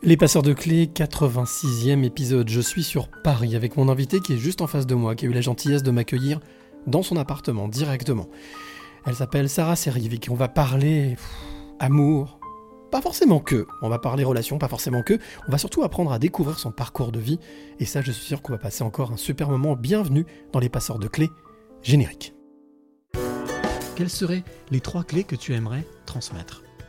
Les passeurs de clés, 86e épisode. Je suis sur Paris avec mon invité qui est juste en face de moi, qui a eu la gentillesse de m'accueillir dans son appartement directement. Elle s'appelle Sarah Serivik. On va parler amour, pas forcément que. On va parler relations, pas forcément que. On va surtout apprendre à découvrir son parcours de vie. Et ça, je suis sûr qu'on va passer encore un super moment. Bienvenue dans les passeurs de clés génériques. Quelles seraient les trois clés que tu aimerais transmettre?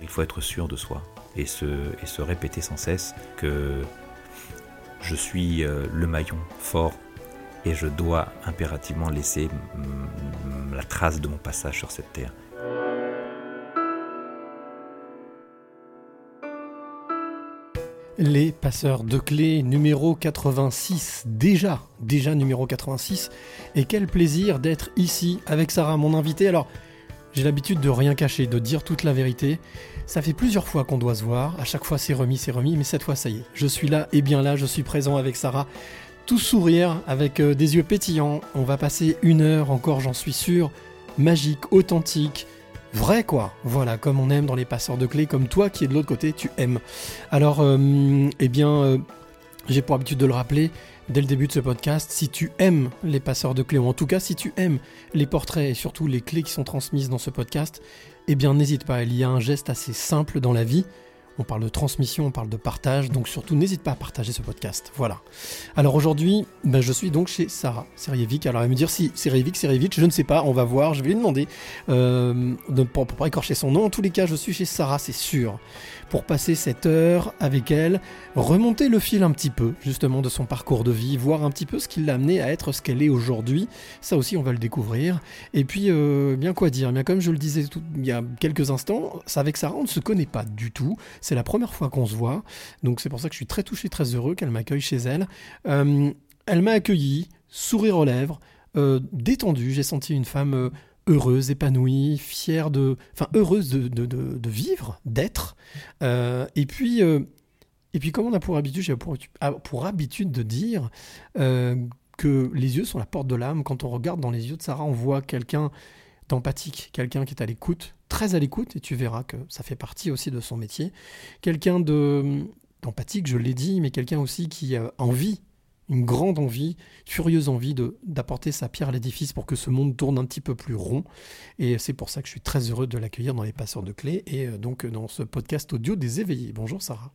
Il faut être sûr de soi et se, répéter sans cesse que je suis euh, le maillon fort et je dois impérativement laisser la trace de mon passage sur cette terre. Les passeurs de clés numéro 86, déjà, déjà numéro 86, et quel plaisir d'être ici avec Sarah, mon invitée. Alors, j'ai l'habitude de rien cacher, de dire toute la vérité. Ça fait plusieurs fois qu'on doit se voir, à chaque fois c'est remis, c'est remis, mais cette fois ça y est, je suis là et bien là, je suis présent avec Sarah, tout sourire, avec euh, des yeux pétillants. On va passer une heure encore, j'en suis sûr, magique, authentique, vrai quoi. Voilà, comme on aime dans les passeurs de clés, comme toi qui es de l'autre côté, tu aimes. Alors, euh, eh bien, euh, j'ai pour habitude de le rappeler, dès le début de ce podcast, si tu aimes les passeurs de clés, ou en tout cas si tu aimes les portraits et surtout les clés qui sont transmises dans ce podcast, eh bien n'hésite pas, il y a un geste assez simple dans la vie. On parle de transmission, on parle de partage, donc surtout n'hésite pas à partager ce podcast. Voilà. Alors aujourd'hui, ben, je suis donc chez Sarah Serievic. Alors elle va me dire si Serievic, Serievic, je ne sais pas, on va voir, je vais lui demander euh, de, pour, pour pas écorcher son nom. En tous les cas, je suis chez Sarah, c'est sûr pour passer cette heure avec elle, remonter le fil un petit peu justement de son parcours de vie, voir un petit peu ce qui l'a amené à être ce qu'elle est aujourd'hui. Ça aussi, on va le découvrir. Et puis, euh, bien quoi dire Bien comme je le disais il y a quelques instants, avec Sarah, on ne se connaît pas du tout. C'est la première fois qu'on se voit. Donc c'est pour ça que je suis très touché, très heureux qu'elle m'accueille chez elle. Euh, elle m'a accueilli, sourire aux lèvres, euh, détendue. J'ai senti une femme heureuse, épanouie, fière de, enfin heureuse de, de, de, vivre, d'être. Euh, et puis, euh, et puis comme on a pour habitude, j'ai pour, ah, pour, habitude de dire euh, que les yeux sont la porte de l'âme. Quand on regarde dans les yeux de Sarah, on voit quelqu'un d'empathique, quelqu'un qui est à l'écoute, très à l'écoute, et tu verras que ça fait partie aussi de son métier. Quelqu'un de d'empathique, je l'ai dit, mais quelqu'un aussi qui a envie une grande envie, furieuse envie d'apporter sa pierre à l'édifice pour que ce monde tourne un petit peu plus rond. Et c'est pour ça que je suis très heureux de l'accueillir dans les passeurs de clés et euh, donc dans ce podcast audio des éveillés. Bonjour Sarah.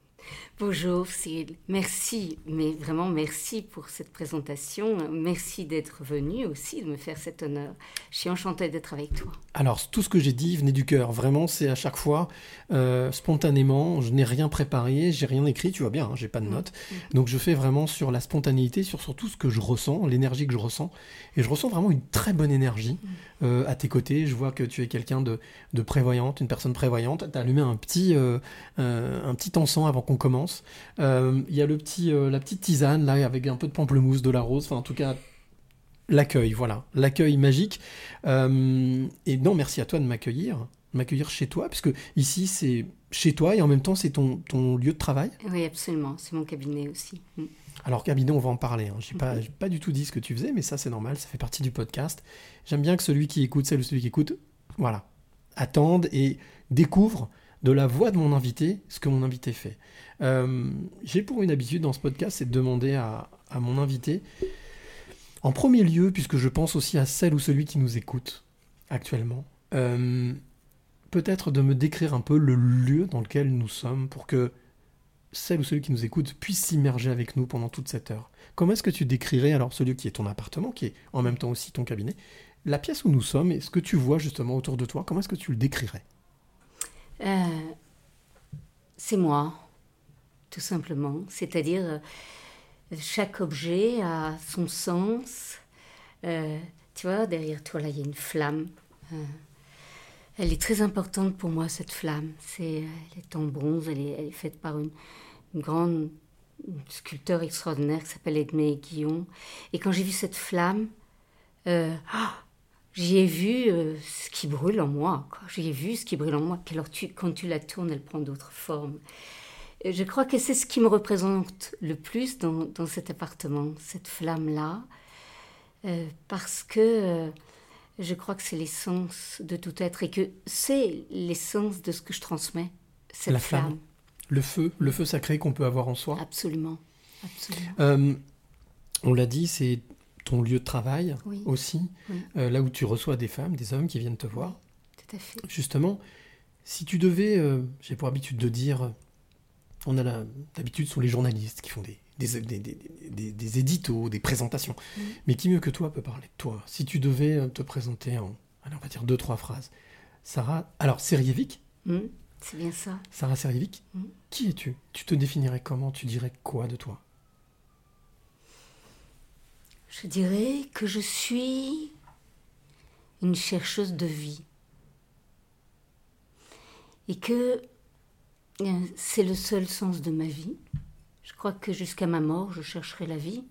Bonjour Cyril, merci, mais vraiment merci pour cette présentation. Merci d'être venu aussi, de me faire cet honneur. Je suis enchantée d'être avec toi. Alors, tout ce que j'ai dit venait du cœur. Vraiment, c'est à chaque fois euh, spontanément. Je n'ai rien préparé, j'ai rien écrit. Tu vois bien, hein, j'ai pas de mm. notes. Mm. Donc, je fais vraiment sur la spontanéité, sur, tout ce que je ressens, l'énergie que je ressens. Et je ressens vraiment une très bonne énergie mm. Euh, à tes côtés. Je vois que tu es quelqu'un de, prévoyante, une personne prévoyante. Tu as allumé un petit, euh, un petit encens avant qu'on commence. Euh, il y a le petit, euh, la petite tisane là avec un peu de pamplemousse, de la rose, enfin en tout cas l'accueil, voilà, l'accueil magique. Euh, et non, merci à toi de m'accueillir, m'accueillir chez toi, puisque ici c'est chez toi et en même temps c'est ton, ton lieu de travail. Oui, absolument, c'est mon cabinet aussi. Alors cabinet, on va en parler. Hein. J'ai pas, pas du tout dit ce que tu faisais, mais ça c'est normal, ça fait partie du podcast. J'aime bien que celui qui écoute, celle ou celui qui écoute, voilà, attende et découvre de la voix de mon invité ce que mon invité fait. Euh, j'ai pour une habitude dans ce podcast, c'est de demander à, mon invité, en premier lieu, puisque je pense aussi à celle ou celui qui nous écoute actuellement, euh, peut-être de me décrire un peu le lieu dans lequel nous sommes pour que celle ou celui qui nous écoute puisse s'immerger avec nous pendant toute cette heure. Comment est-ce que tu décrirais alors celui qui est ton appartement, qui est en même temps aussi ton cabinet, la pièce où nous sommes et ce que tu vois justement autour de toi, comment est-ce que tu le décrirais? Euh, c'est moi, tout simplement. C'est-à-dire, euh, chaque objet a son sens. Euh, tu vois, derrière toi, là, il y a une flamme. Elle est très importante pour moi, cette flamme. Elle est en bronze, elle est, faite par une, grande sculpteur extraordinaire qui s'appelle Edmé Guillon. Et quand j'ai vu cette flamme, euh, ah, j'y ai vu euh, ce qui brûle en moi. J'y ai vu ce qui brûle en moi. Quand tu la tournes, elle prend d'autres formes. Je crois que c'est ce qui me représente le plus dans, cet appartement, cette flamme-là. Euh, parce que euh, je crois que c'est l'essence de tout être et que c'est l'essence de ce que je transmets, cette La flamme. Le feu, le feu sacré qu'on peut avoir en soi. Absolument. Absolument. Euh, on l'a dit, c'est ton lieu de travail Oui. aussi, Oui. euh, là où tu reçois des femmes, des hommes qui viennent te voir. Tout à fait. Justement, si tu devais, euh, j'ai pour habitude de dire, on a ce sont les journalistes qui font des, des, des, des, des- des éditos, des présentations. Mhm. Mais qui mieux que toi peut parler de toi? Si tu devais euh, te présenter en, allez, on va dire deux, trois phrases. Sarah, alors Serievic, Hmm, c'est bien ça. Sarah Serievic, Mhm. qui es-tu? Tu te définirais comment? Tu dirais quoi de toi? Je dirais que je suis une chercheuse de vie. Et que euh, c'est le seul sens de ma vie. Je crois que jusqu'à ma mort, je chercherai la vie.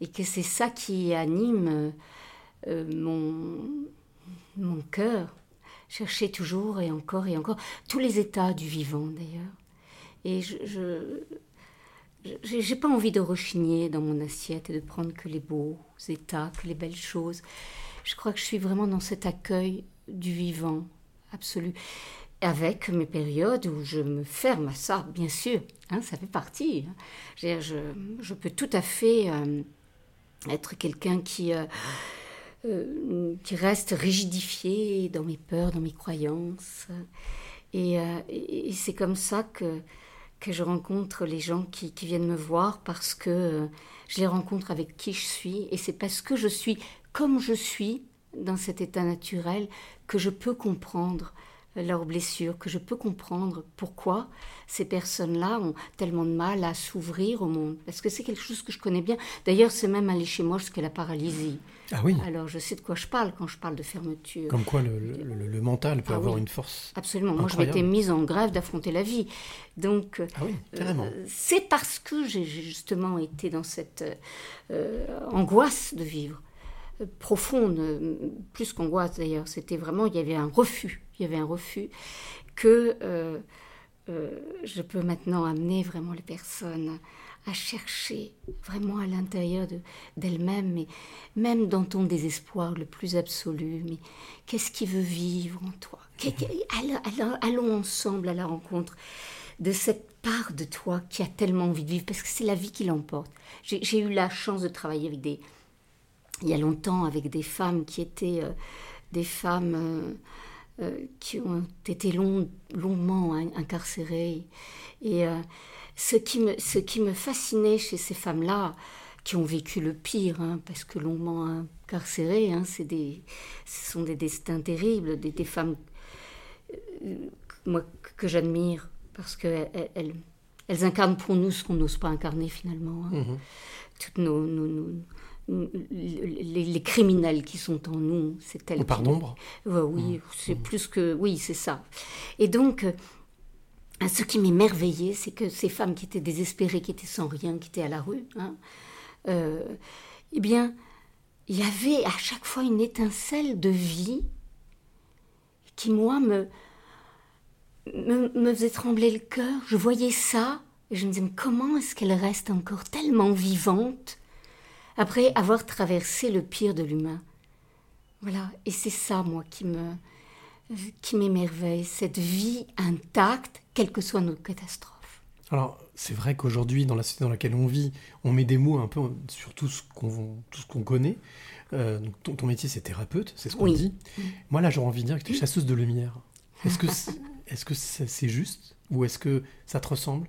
Et que c'est ça qui anime euh, euh, mon, mon cœur. Chercher toujours et encore et encore tous les états du vivant d'ailleurs. Et je, j'ai pas envie de rechigner dans mon assiette et de prendre que les beaux états, que les belles choses. Je crois que je suis vraiment dans cet accueil du vivant absolu. Avec mes périodes où je me ferme à ça, bien sûr, hein, ça fait partie. hein. Je, peux tout à fait euh, être quelqu'un qui, euh, euh, qui reste rigidifié dans mes peurs, dans mes croyances. Et, c'est comme ça que, je rencontre les gens qui, viennent me voir parce que je les rencontre avec qui je suis et c'est parce que je suis comme je suis dans cet état naturel que je peux comprendre leurs blessures, que je peux comprendre pourquoi ces personnes-là ont tellement de mal à s'ouvrir au monde. Parce que c'est quelque chose que je connais bien. D'ailleurs, c'est même allé chez moi jusqu'à la paralysie. Ah oui Alors, je sais de quoi je parle quand je parle de fermeture. Comme quoi le, le- le- le mental peut Ah avoir oui. une force. Absolument. Moi, je m'étais mise en grève d'affronter la vie. Donc, Ah oui, euh, c'est parce que j'ai justement été dans cette euh, euh, angoisse de vivre euh, profonde, euh, plus qu'angoisse d'ailleurs. C'était vraiment, il y avait un refus. Il y avait un refus que euh, euh, je peux maintenant amener vraiment les personnes à chercher vraiment à l'intérieur de- d'elles-mêmes, mais même dans ton désespoir le plus absolu. Mais qu'est-ce qui veut vivre en toi? Qu'est- qu'est- allons, ensemble à la rencontre de cette part de toi qui a tellement envie de vivre, parce que c'est la vie qui l'emporte. J'ai eu la chance de travailler avec des, il y a longtemps avec des femmes qui étaient euh, des femmes euh, qui ont été long- longuement in- incarcérées. Et euh, ce, qui me, ce qui me fascinait chez ces femmes-là, qui ont vécu le pire, hein, parce que longuement incarcérées, hein, c'est des, ce sont des destins terribles, des, des femmes euh, moi, que- j'admire, parce qu'elles elles, elles incarnent pour nous ce qu'on n'ose pas incarner finalement. hein Mhm. toutes nos, nos- nos- les, les criminels qui sont en nous, c'est Ou par nombre Ouais, oui, c'est plus que oui, c'est ça. Et donc, euh, ce qui m'émerveillait, c'est que ces femmes qui étaient désespérées, qui étaient sans rien, qui étaient à la rue, hein, euh, eh bien, il y avait à chaque fois une étincelle de vie qui, moi, me, me, me faisait trembler le cœur. Je voyais ça et je me disais, mais comment est-ce qu'elle reste encore tellement vivante après avoir traversé le pire de l'humain Voilà, et c'est ça, moi, qui me qui m'émerveille, cette vie intacte, quelles que soient nos catastrophes. Alors, c'est vrai qu'aujourd'hui, dans la société dans laquelle on vit, on met des mots un peu sur tout ce qu'on connaît. Euh, donc ton, ton métier, c'est thérapeute, c'est ce qu'on Oui. dit. Moi, là, j'aurais envie de dire que tu es chasseuse de lumière. Est-ce que c'est est -ce c'est juste Ou est-ce que ça te ressemble?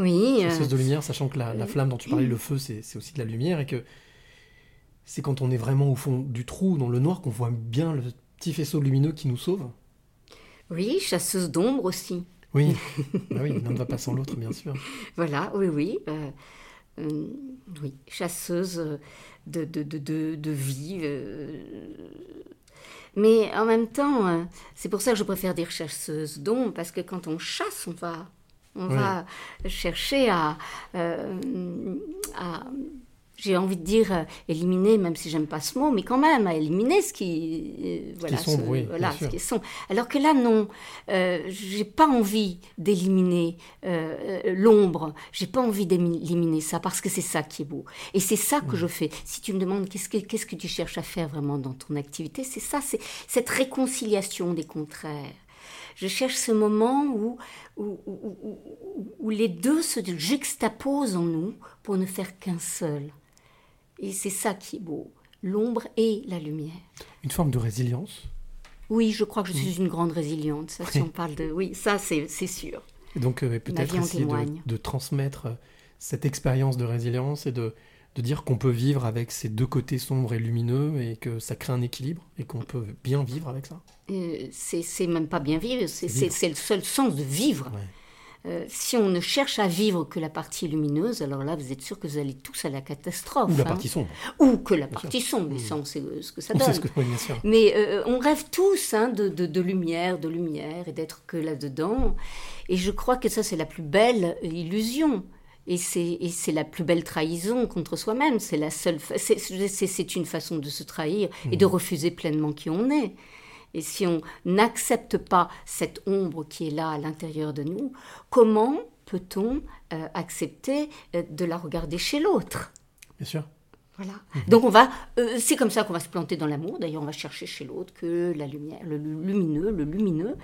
Oui, euh, Chasseuse de lumière, sachant que la, la flamme dont tu parlais, le feu, c'est aussi de la lumière, et que c'est quand on est vraiment au fond du trou, dans le noir, qu'on voit bien le petit faisceau lumineux qui nous sauve. oui, chasseuse d'ombre aussi. Oui, bah oui, l'un ne va pas sans l'autre, bien sûr. Voilà, oui, oui. euh, euh, oui, chasseuse de, de, de, de, vie. euh. Mais en même temps, c'est pour ça que je préfère dire chasseuse d'ombre, parce que quand on chasse, on va On Oui. va chercher à, euh, à- j'ai envie de dire euh, éliminer, même si j'aime pas ce mot, mais quand même à éliminer ce qui, euh, voilà, est sombre, ce- oui, voilà, ce qui sombre. Alors que là, non, euh, j'ai pas envie d'éliminer euh, l'ombre. J'ai pas envie d'éliminer ça parce que c'est ça qui est beau. Et c'est ça que je fais. Si tu me demandes qu'est-ce que qu'est-ce que tu cherches à faire vraiment dans ton activité, c'est ça, c'est cette réconciliation des contraires. Je cherche ce moment où, où, où- où- les deux se juxtaposent en nous pour ne faire qu'un seul. Et c'est ça qui est beau, l'ombre et la lumière. Une forme de résilience? Oui, je crois que je suis une grande résiliente. Ça, si on parle de... Oui, ça, c'est sûr. Et donc euh, peut-être essayer de transmettre euh, cette expérience de résilience et de, de dire qu'on peut vivre avec ces deux côtés sombres et lumineux et que ça crée un équilibre et qu'on peut bien vivre avec ça. Euh, c'est même pas bien vivre, c'est le seul sens de vivre. Ouais. Euh, si on ne cherche à vivre que la partie lumineuse, alors là, vous êtes sûr que vous allez tous à la catastrophe. Ou la hein. partie sombre. Ou que la Bien partie sombre, mais ça, on sait euh, ce que ça On donne. ce que oui, bien sûr. Mais euh, on rêve tous hein, de, de- de lumière, de lumière, et d'être que là-dedans. Et je crois que ça, c'est la plus belle illusion. Et c'est, la plus belle trahison contre soi-même. C'est la seule. C'est, une façon de se trahir et de refuser pleinement qui on est. Et si on n'accepte pas cette ombre qui est là à l'intérieur de nous, comment peut-on euh, accepter euh, de la regarder chez l'autre? Bien sûr. Voilà. Donc on va, euh, c'est comme ça qu'on va se planter dans l'amour. D'ailleurs, on va chercher chez l'autre que la lumière, le lu- lumineux, le lumineux,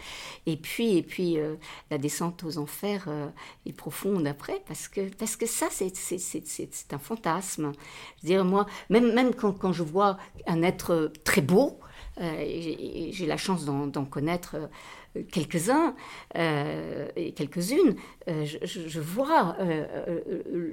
et puis et puis euh, la descente aux enfers euh, est profonde après, parce que parce que ça c'est c'est c'est c'est- c'est un fantasme. Je veux dire moi, même même quand quand je vois un être très beau, euh, et j'ai- la chance d'en connaître. quelques-uns euh, et quelques-unes, euh, je, vois euh,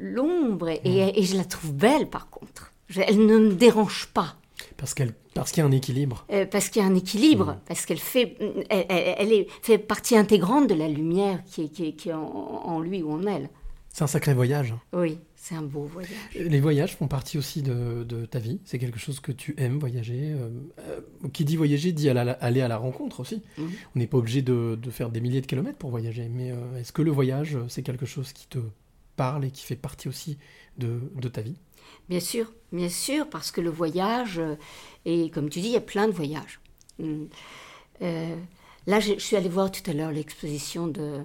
l'ombre et, et je la trouve belle par contre. Je- elle ne me dérange pas. Parce qu'elle, parce qu'il y a un équilibre. Euh, parce qu'il y a un équilibre, parce qu'elle fait, elle, elle- elle est, fait partie intégrante de la lumière qui est, qui est- qui est en, en lui ou en elle. C'est un sacré voyage. Oui, c'est un beau voyage. Les voyages font partie aussi de, de ta vie. C'est quelque chose que tu aimes voyager. euh, euh, qui dit voyager dit aller à la, aller à la rencontre aussi. Mhm. On n'est pas obligé de, de faire des milliers de kilomètres pour voyager. Mais euh, est-ce que le voyage, c'est quelque chose qui te parle et qui fait partie aussi de, de ta vie? Bien sûr, bien sûr, parce que le voyage, euh, et comme tu dis, il y a plein de voyages. Hum. Euh, là, je, je suis allée voir tout à l'heure l'exposition de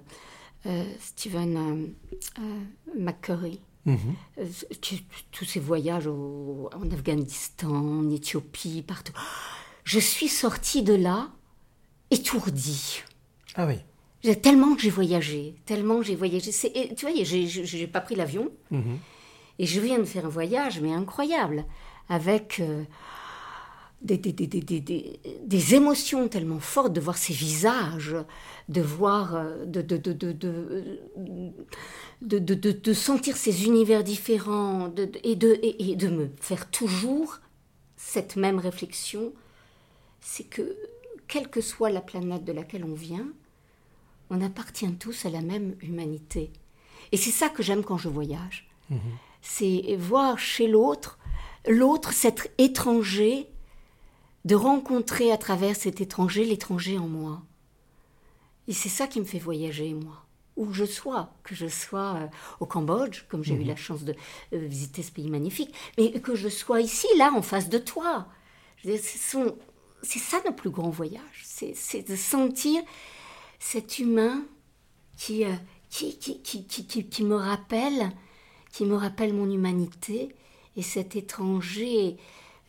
euh, Stephen euh, McCurry. Mhm. Tous ces voyages au- en Afghanistan, en Éthiopie, partout. Je suis sortie de là étourdie. Ah oui. Tellement que j'ai voyagé, tellement que j'ai voyagé. Et tu vois, j'ai pas pris l'avion. Mhm. Et je viens de faire un voyage, mais incroyable, avec euh, des, des, des, des, émotions tellement fortes, de voir ces visages, de voir, euh, de, de, de, de, sentir ces univers différents, et, de, et, et de me faire toujours cette même réflexion, c'est que, quelle que soit la planète de laquelle on vient, on appartient tous à la même humanité. Et c'est ça que j'aime quand je voyage c'est voir chez l'autre, l'autre, cet étranger, de rencontrer à travers cet étranger l'étranger en moi. Et c'est ça qui me fait voyager, moi. Où que je sois, que je sois euh, au Cambodge, comme j'ai eu la chance de euh, visiter ce pays magnifique, mais que je sois ici, là, en face de toi. C'est ça nos plus grands voyages. C'est de sentir cet humain qui, euh, qui, qui, qui, qui, qui- qui me rappelle, qui me rappelle mon humanité, et cet étranger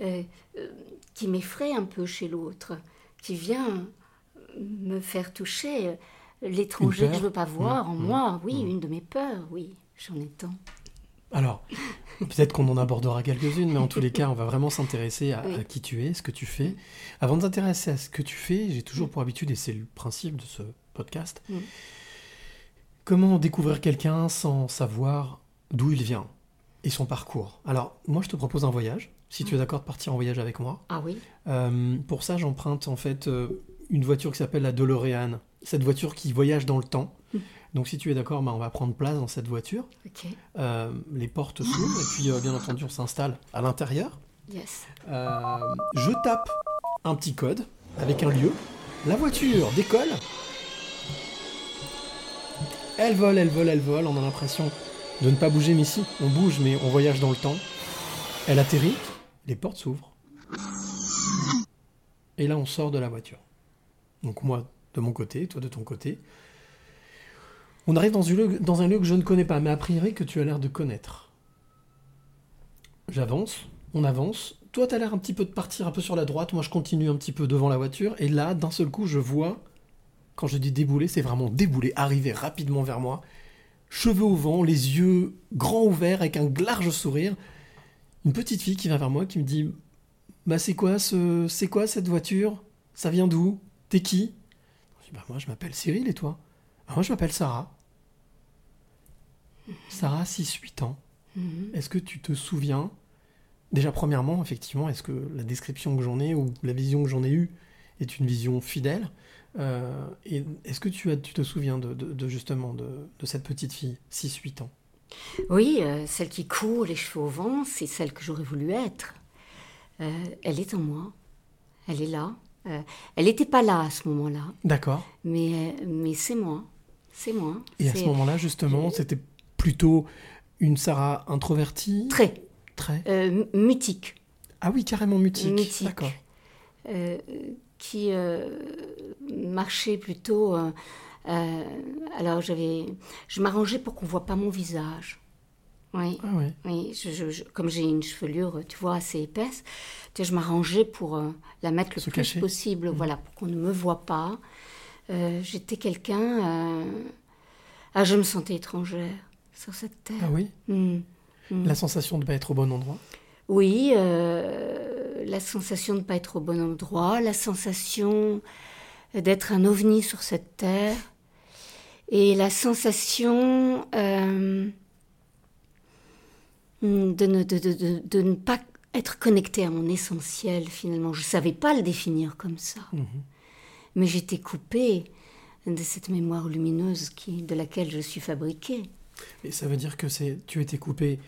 euh, euh, qui m'effraie un peu chez l'autre, qui vient me faire toucher euh, l'étranger que je peur veux pas voir en Mmh, moi. Oui, mmh. une de mes peurs, oui, j'en ai tant. Alors, peut-être qu'on en abordera quelques-unes, mais en tous les cas, on va vraiment s'intéresser à, Oui. à qui tu es, ce que tu fais. Avant de s'intéresser à ce que tu fais, j'ai toujours pour habitude, et c'est le principe de ce podcast, Mm. comment découvrir quelqu'un sans savoir d'où il vient et son parcours. Alors, moi, je te propose un voyage, si tu es d'accord de partir en voyage avec moi. Ah oui Euh, pour ça, j'emprunte en fait euh, une voiture qui s'appelle la DeLorean. Cette voiture qui voyage dans le temps. Mm. Donc, si tu es d'accord, bah, on va prendre place dans cette voiture. Euh, les portes s'ouvrent et puis, bien entendu, on s'installe à l'intérieur. yes. Je tape un petit code avec un lieu. La voiture décolle. Elle vole, elle vole, elle vole. On a l'impression de ne pas bouger, mais si, on bouge, mais on voyage dans le temps. Elle atterrit, les portes s'ouvrent. Et là, on sort de la voiture. Donc moi, de mon côté, toi de ton côté. On arrive dans, un lieu- que je ne connais pas, mais a priori que tu as l'air de connaître. J'avance, on avance. Toi, tu as l'air un petit peu de partir un peu sur la droite. Moi, je continue un petit peu devant la voiture. Et là, d'un seul coup, je vois, quand je dis débouler, c'est vraiment débouler, arriver rapidement vers moi. Cheveux au vent, les yeux grands ouverts, avec un large sourire. Une petite fille qui vient vers moi, qui me dit Bah, c'est quoi, ce... c'est quoi cette voiture? Ça vient d'où? T'es qui? Je dis Bah, moi, je m'appelle Cyril, et toi? Ah, Moi, je m'appelle Sarah. Sarah, 6-8 ans. Mhm. Est-ce que tu te souviens? Déjà, premièrement, effectivement, est-ce que la description que j'en ai ou la vision que j'en ai eue est une vision fidèle? Euh, est-ce que tu, as, tu te souviens de, de- de justement de, de cette petite fille, 6-8 ans? Oui, euh, celle qui court les cheveux au vent, c'est celle que j'aurais voulu être. Euh, elle est en moi. Elle est là. Elle n'était pas là à ce moment-là, D'accord. mais, mais c'est moi. C'est moi. Et à ce moment-là, justement, c'était plutôt une Sarah introvertie? Très Très. mutique. Ah oui, carrément mutique. Mutique. D'accord. Qui euh, marchait plutôt. euh, euh, alors j'avais, je m'arrangeais pour qu'on voit pas mon visage. Oui, Ah ouais. oui. je- je- je- comme j'ai une chevelure, tu vois, assez épaisse, tu sais, je m'arrangeais pour euh, la mettre le Se plus cacher. possible, voilà, pour qu'on ne me voit pas. Euh, J'étais quelqu'un. euh, Ah, je me sentais étrangère sur cette terre. Ah oui Hmm. Hmm. La sensation de ne pas être au bon endroit Oui, la sensation de ne pas être au bon endroit, la sensation d'être un ovni sur cette terre, et la sensation euh, de, ne, de, de- de- de ne pas être connecté à mon essentiel finalement. Je ne savais pas le définir comme ça, Mhm. mais j'étais coupée de cette mémoire lumineuse qui, de laquelle je suis fabriquée. Et ça veut dire que c'est tu étais coupé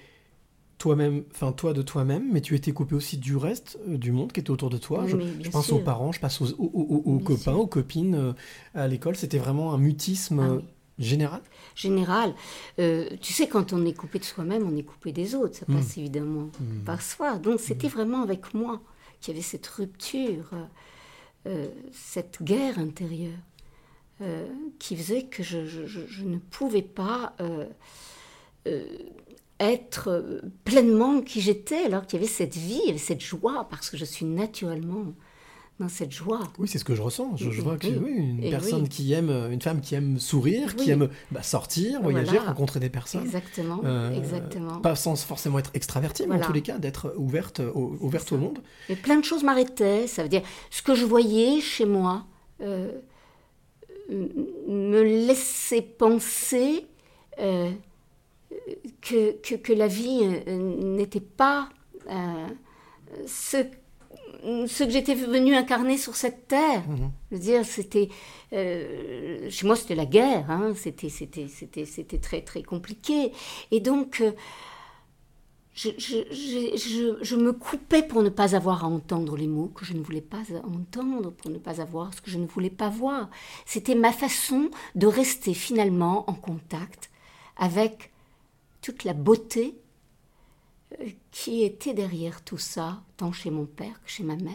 toi-même, enfin toi de toi-même, mais tu étais coupé aussi du reste euh, du monde qui était autour de toi. Oui, je, je pense sûr. aux parents, je pense aux, aux- aux- aux Bien copains, sûr. aux copines euh, à l'école. C'était vraiment un mutisme Ah euh, oui. général. général. Euh, tu sais, quand on est coupé de soi-même, on est coupé des autres. Ça Mm. passe évidemment par soi. Donc c'était vraiment avec moi qu'il y avait cette rupture, cette guerre intérieure qui faisait que je, je- je- je ne pouvais pas être euh, pleinement qui j'étais, alors qu'il y avait cette vie, il y avait cette joie, parce que je suis naturellement dans cette joie. Oui, c'est ce que je ressens. Je, vois que oui. oui, une Et personne oui. qui aime, euh, une femme qui aime sourire, qui aime bah, sortir, voyager, Voilà. rencontrer des personnes. Exactement, Euh, exactement. Pas sans forcément être extravertie, mais en tous les cas d'être ouverte, au, ouverte au monde. Et plein de choses m'arrêtaient. Ça veut dire, ce que je voyais chez moi euh, me laissait penser euh, que, que, que la vie euh, n'était pas euh, ce, ce que j'étais venue incarner sur cette terre. Mhm. Je veux dire, c'était. euh, chez moi, c'était la guerre. Hein, c'était, c'était, c'était, c'était très, très compliqué. Et donc. je- je- je- je me coupais pour ne pas avoir à entendre les mots que je ne voulais pas entendre, pour ne pas avoir ce que je ne voulais pas voir. C'était ma façon de rester finalement en contact avec toute la beauté euh, qui était derrière tout ça, tant chez mon père que chez ma mère.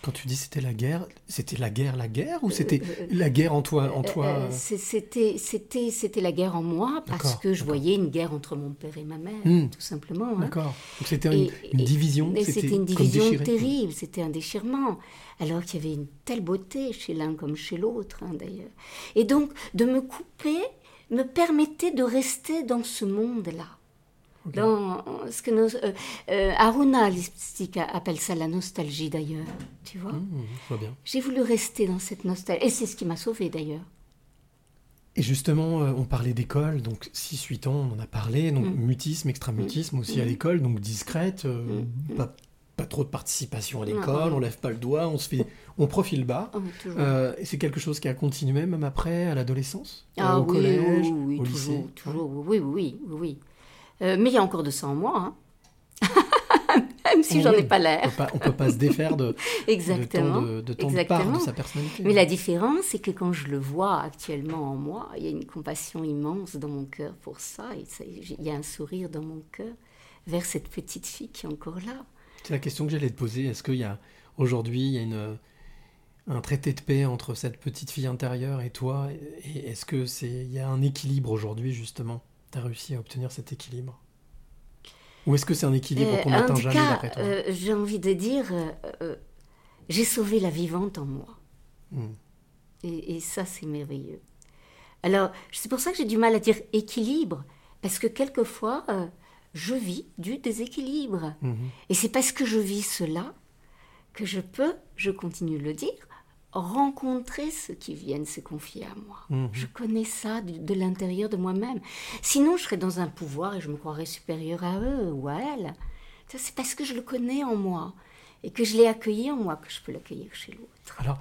Quand tu dis c'était la guerre, c'était la guerre, la guerre, ou c'était euh, la guerre en toi, en toi Euh, euh, C'était, c'était, c'était la guerre en moi parce que je voyais une guerre entre mon père et ma mère, Hmm. tout simplement. hein. D'accord. Donc c'était une, une division. C'était une division terrible, c'était un déchirement. Alors qu'il y avait une telle beauté chez l'un comme chez l'autre, hein, d'ailleurs. Et donc, de me couper me permettait de rester dans ce monde-là. Dans ce que nos, euh, euh, Aruna Lipstick appelle ça la nostalgie d'ailleurs, tu vois. Mmh, bien. J'ai voulu rester dans cette nostalgie, et c'est ce qui m'a sauvée d'ailleurs. Et justement, euh, on parlait d'école, donc 6-8 ans, on en a parlé, donc Mm. mutisme, extramutisme aussi à l'école, donc discrète, euh, pas, pas trop de participation à l'école, on lève pas le doigt, on se fait, on profile bas. Oh, toujours. Euh, et c'est quelque chose qui a continué même après, à l'adolescence, euh, Ah au oui, collège, oui, oui, au toujours, lycée. toujours, oui, oui, oui, oui. Euh, mais il y a encore de ça en moi. hein. même si j'en ai pas l'air. on peut pas se défaire de, Exactement. de de, tant de Exactement. parts de sa personnalité. Mais la différence, c'est que quand je le vois actuellement en moi, il y a une compassion immense dans mon cœur pour ça- il y a un sourire dans mon cœur vers cette petite fille qui est encore là. C'est la question que j'allais te poser. Est-ce qu'il y a aujourd'hui il y a une, un traité de paix entre cette petite fille intérieure et toi? Et est-ce que c'est il y a un équilibre aujourd'hui justement? Tu as réussi à obtenir cet équilibre? Ou est-ce que c'est un équilibre Euh, qu'on n'atteint jamais cas, d'après toi? euh, j'ai envie de dire, euh, j'ai sauvé la vivante en moi. Hmm. Et, et ça, c'est merveilleux. Alors, c'est pour ça que j'ai du mal à dire équilibre, parce que quelquefois, je vis du déséquilibre. Mhm. Et c'est parce que je vis cela que je peux, je continue de le dire, rencontrer ceux qui viennent se confier à moi. Mhm. Je connais ça de, de l'intérieur de moi-même. Sinon, je serais dans un pouvoir et je me croirais supérieure à eux ou à elles. Ça, c'est parce que je le connais en moi et que je l'ai accueilli en moi que je peux l'accueillir chez l'autre. Alors,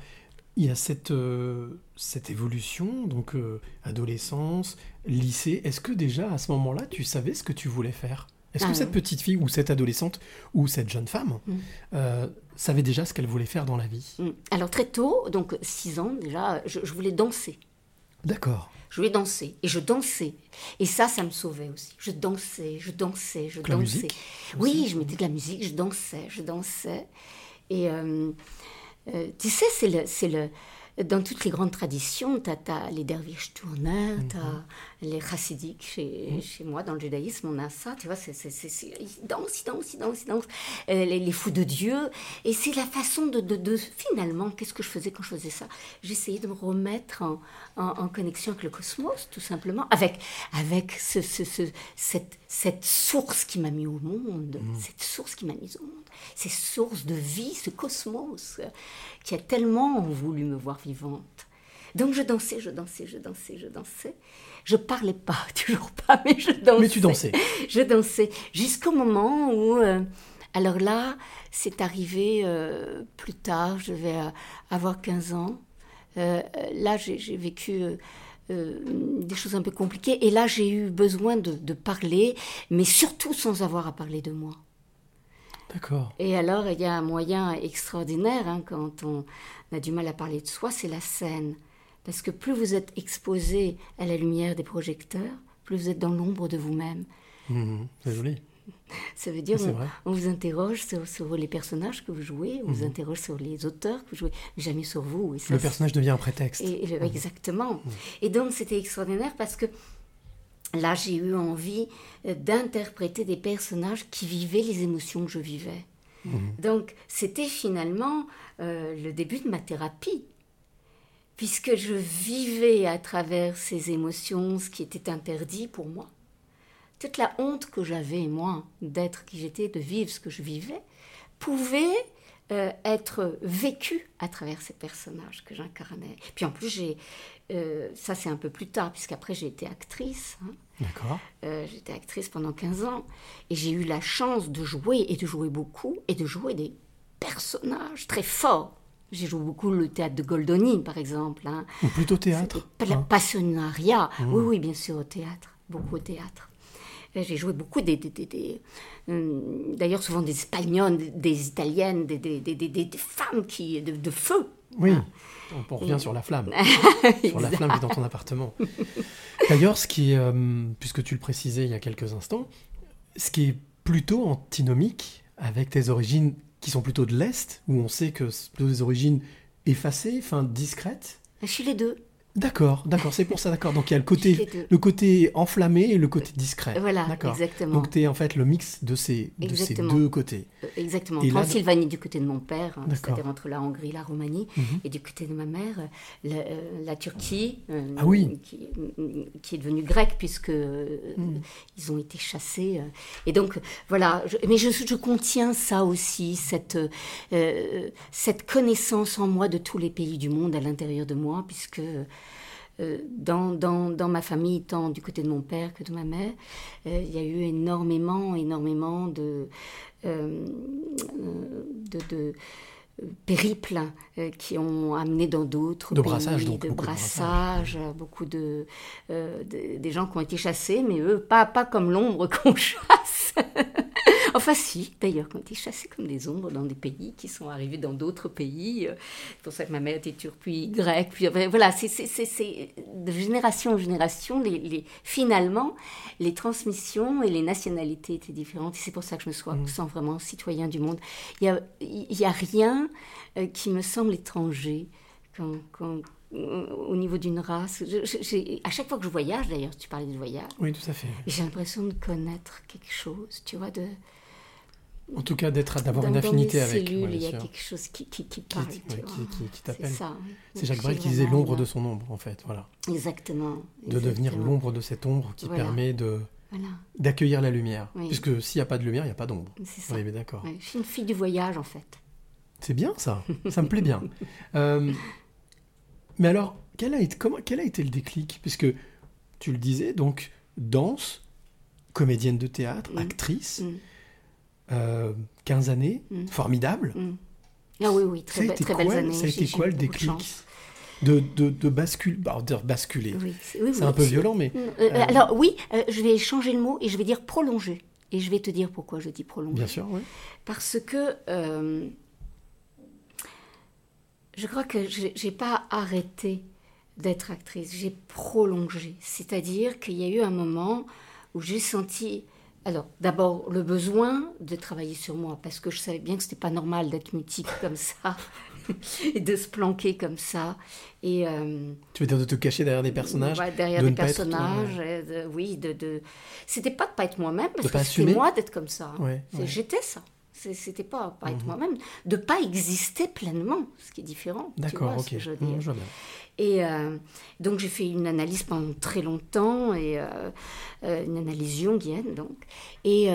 il y a cette, euh, cette évolution, donc euh, adolescence, lycée. Est-ce que déjà à ce moment-là, tu savais ce que tu voulais faire? Est-ce Ah que oui. cette petite fille ou cette adolescente ou cette jeune femme Mm. euh, savait déjà ce qu'elle voulait faire dans la vie? Mm. Alors très tôt, donc 6 ans déjà, je, je voulais danser. D'accord. Je voulais danser et je dansais. Et ça, ça me sauvait aussi. Je dansais, je dansais, je dansais. musique Oui, je mettais de la musique, je dansais, je dansais. Et euh, euh, tu sais, c'est le, c'est le, dans toutes les grandes traditions, tu as, les derviches tourneurs, tu as les chassidiques. Chez, chez moi, dans le judaïsme, on a ça, tu vois, c'est, ils dansent, ils dansent, ils dansent, ils dansent. Euh, les, les fous de Dieu. Et c'est la façon de, de, de- Finalement, qu'est-ce que je faisais quand je faisais ça? J'essayais de me remettre en, en, en connexion avec le cosmos, tout simplement, avec, avec ce, ce- ce- cette, cette source qui m'a mis au monde, cette source qui m'a mise au monde, cette source de vie, ce cosmos euh, qui a tellement voulu me voir vivante. Donc je dansais, je dansais, je dansais, je dansais. Je parlais pas, toujours pas, mais je dansais. Mais tu dansais. Je dansais jusqu'au moment où, euh, alors là, c'est arrivé euh, plus tard, je vais avoir 15 ans. Euh, là, j'ai vécu euh, des choses un peu compliquées et là, j'ai eu besoin de, de parler, mais surtout sans avoir à parler de moi. D'accord. Et alors, il y a un moyen extraordinaire hein, quand on a du mal à parler de soi, c'est la scène. Parce que plus vous êtes exposé à la lumière des projecteurs, plus vous êtes dans l'ombre de vous-même. Mhm. C'est joli. Ça veut dire C'est on, vrai. on vous interroge sur, sur les personnages que vous jouez, on vous Mhm. interroge sur les auteurs que vous jouez, mais jamais sur vous. Et ça, Le personnage devient un prétexte. et- et le- Exactement. Et donc c'était extraordinaire parce que là j'ai eu envie euh, d'interpréter des personnages qui vivaient les émotions que je vivais. Mhm. Donc c'était finalement euh, le début de ma thérapie. Puisque je vivais à travers ces émotions ce qui était interdit pour moi. Toute la honte que j'avais, moi, d'être qui j'étais, de vivre ce que je vivais, pouvait euh, être vécue à travers ces personnages que j'incarnais. Puis en plus, j'ai, euh, ça c'est un peu plus tard, puisqu'après j'ai été actrice. hein. D'accord. Euh, J'étais actrice pendant 15 ans et j'ai eu la chance de jouer et de jouer beaucoup et de jouer des personnages très forts. J'ai joué beaucoup le théâtre de Goldoni, par exemple. hein. Ou plutôt théâtre. Hein. passionnariat. Mmh. Oui, oui, bien sûr, au théâtre. Beaucoup au théâtre. Et J'ai joué beaucoup des. euh, D'ailleurs, souvent des Espagnols, des, Italiennes, des, des, des- des- des femmes qui, de, de feu. Oui. On on revient Et- sur la flamme. sur la flamme qui est dans ton appartement. D'ailleurs, ce qui est, euh, puisque tu le précisais il y a quelques instants, ce qui est plutôt antinomique avec tes origines qui sont plutôt de l'Est, où on sait que c'est plutôt des origines effacées, enfin discrètes. Je suis les deux. D'accord, d'accord, c'est pour ça, d'accord. Donc il y a le côté, le côté enflammé et le côté discret. Voilà, exactement. Donc tu es en fait le mix de ces, de ces deux côtés. Euh, Exactement. Et là, Transylvanie du côté de mon père, hein, c'est-à-dire entre la Hongrie la Roumanie, Mhm. et du côté de ma mère, la, euh, la Turquie, euh, Ah oui. qui, qui est devenue grecque puisque Mhm. ils ont été chassés. Et donc voilà, je- mais je, je contiens ça aussi, cette, euh, cette connaissance en moi de tous les pays du monde à l'intérieur de moi, puisque dans, dans, dans ma famille, tant du côté de mon père que de ma mère, euh, il y a eu énormément, énormément de, euh, euh, de, de, euh, périples euh, qui ont amené dans d'autres De pays, brassage, donc, de beaucoup de brassage, euh, beaucoup de, euh, de- des gens qui ont été chassés, mais eux, pas, pas comme l'ombre qu'on chasse. Enfin, si, d'ailleurs, quand été chassés comme des ombres dans des pays qui sont arrivés dans d'autres pays. euh, C'est pour ça que ma mère était turque, puis grecque, puis voilà, c'est de génération en génération, les, les- finalement, les transmissions et les nationalités étaient différentes. Et c'est pour ça que je me sois- Mm. sens vraiment citoyen du monde. Il n'y a, il y a rien euh, qui me semble étranger quand, quand- au niveau d'une race. Je- à chaque fois que je voyage, d'ailleurs, tu parlais de voyage, Oui, tout à fait. j'ai l'impression de connaître quelque chose, tu vois, de, En tout cas, d'être, d'avoir dans, une dans affinité avec. cellules, ouais, il y a quelque chose qui, qui, parle, qui- ouais, t'appelle. C'est Jacques Brel qui disait l'ombre de son ombre, en fait. Voilà. Exactement. De devenir l'ombre de cette ombre qui Voilà. permet de, Voilà, d'accueillir la lumière. Oui. Puisque s'il n'y a pas de lumière, il n'y a pas d'ombre. c'est ça. Oui, mais d'accord. Ouais, je suis une fille du voyage, en fait. C'est bien ça, ça me plaît bien. Euh, mais alors, quel a, été, comment, quel a été le déclic? Puisque tu le disais, donc danse, comédienne de théâtre, Mm. actrice, Mm. Euh, 15 années, Mm. formidable. Mm. Ah oui, oui, très, be- été très quoi, belles années. ça a été quoi le de déclic de, de, de basculer, bah, dire basculer, Oui, c'est oui, c'est oui, un peu violent, mais Mm, euh, Alors oui, euh, je vais changer le mot et je vais dire prolonger. Et je vais te dire pourquoi je dis prolonger. bien sûr, oui. Parce que euh, je crois que j'ai j'ai pas arrêté d'être actrice, j'ai prolongé. C'est-à-dire qu'il y a eu un moment où j'ai senti, alors d'abord le besoin de travailler sur moi, parce que je savais bien que c'était pas normal d'être mutique comme ça et de se planquer comme ça. Et euh, Tu veux dire de te cacher derrière des personnages Ouais, derrière de des ne personnages, de- oui, de, de... c'était pas de pas être moi-même parce que c'était moi d'être comme ça. hein. Ouais, C'est- ouais. J'étais ça. C'était pas pas être Mhm. moi-même, de pas exister pleinement, ce qui est différent. D'accord, ok. ce que je veux dire. je vois bien. Et euh, donc j'ai fait une analyse pendant très longtemps, et euh, euh, une analyse jungienne donc. Et,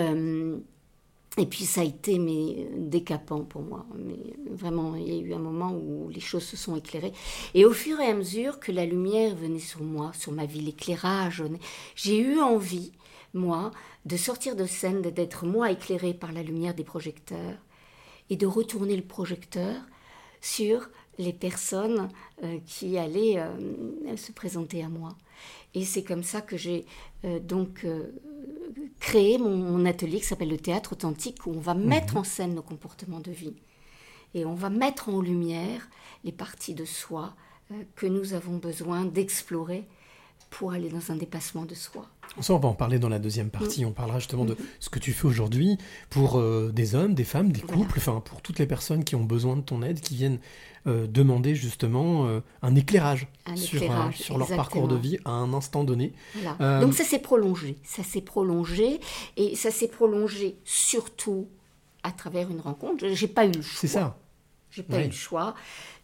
et puis ça a été mais, décapant pour moi. Mais vraiment, il y a eu un moment où les choses se sont éclairées. Et au fur et à mesure que la lumière venait sur moi, sur ma vie, l'éclairage, j'ai eu envie, moi, de sortir de scène, d'être moi éclairée par la lumière des projecteurs, et de retourner le projecteur sur les personnes euh, qui allaient euh, se présenter à moi. Et c'est comme ça que j'ai euh, donc créé mon, mon atelier qui s'appelle le théâtre authentique, où on va mettre en scène nos comportements de vie. Et on va mettre en lumière les parties de soi que nous avons besoin d'explorer pour aller dans un dépassement de soi. Ça, on va en parler dans la deuxième Mm. partie. On parlera justement de ce que tu fais aujourd'hui pour euh, des hommes, des femmes, des couples, enfin pour toutes les personnes qui ont besoin de ton aide, qui viennent euh, demander justement euh, un éclairage, Un sur, éclairage, sur leur parcours de vie à un instant donné. Voilà. Donc ça s'est prolongé, ça s'est prolongé, et ça s'est prolongé surtout à travers une rencontre. J'ai pas eu le choix. C'est ça. J'ai pas eu le choix.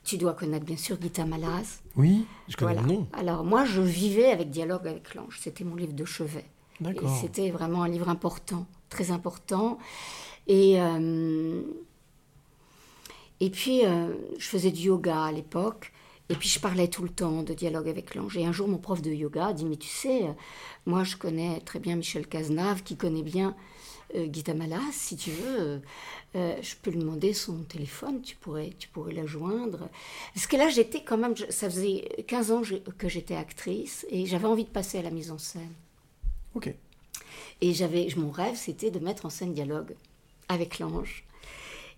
Tu dois connaître bien sûr Gita Malas. Oui, je connais Voilà. le nom. Alors moi, je vivais avec Dialogue avec l'ange. C'était mon livre de chevet. Et D'accord. c'était vraiment un livre important, très important. Et, euh, et puis, euh, je faisais du yoga à l'époque. Et puis, je parlais tout le temps de dialogue avec l'ange. Et un jour, mon prof de yoga dit Mais tu sais, euh, moi, je connais très bien Michel Cazenave, qui connaît bien euh, Gita Malas. Si tu veux, euh, euh, je peux lui demander son téléphone. Tu pourrais, tu pourrais la joindre. Parce que là, j'étais quand même. Ça faisait 15 ans que j'étais actrice. Et j'avais envie de passer à la mise en scène. Ok. Et j'avais, mon rêve, c'était de mettre en scène dialogue avec l'ange.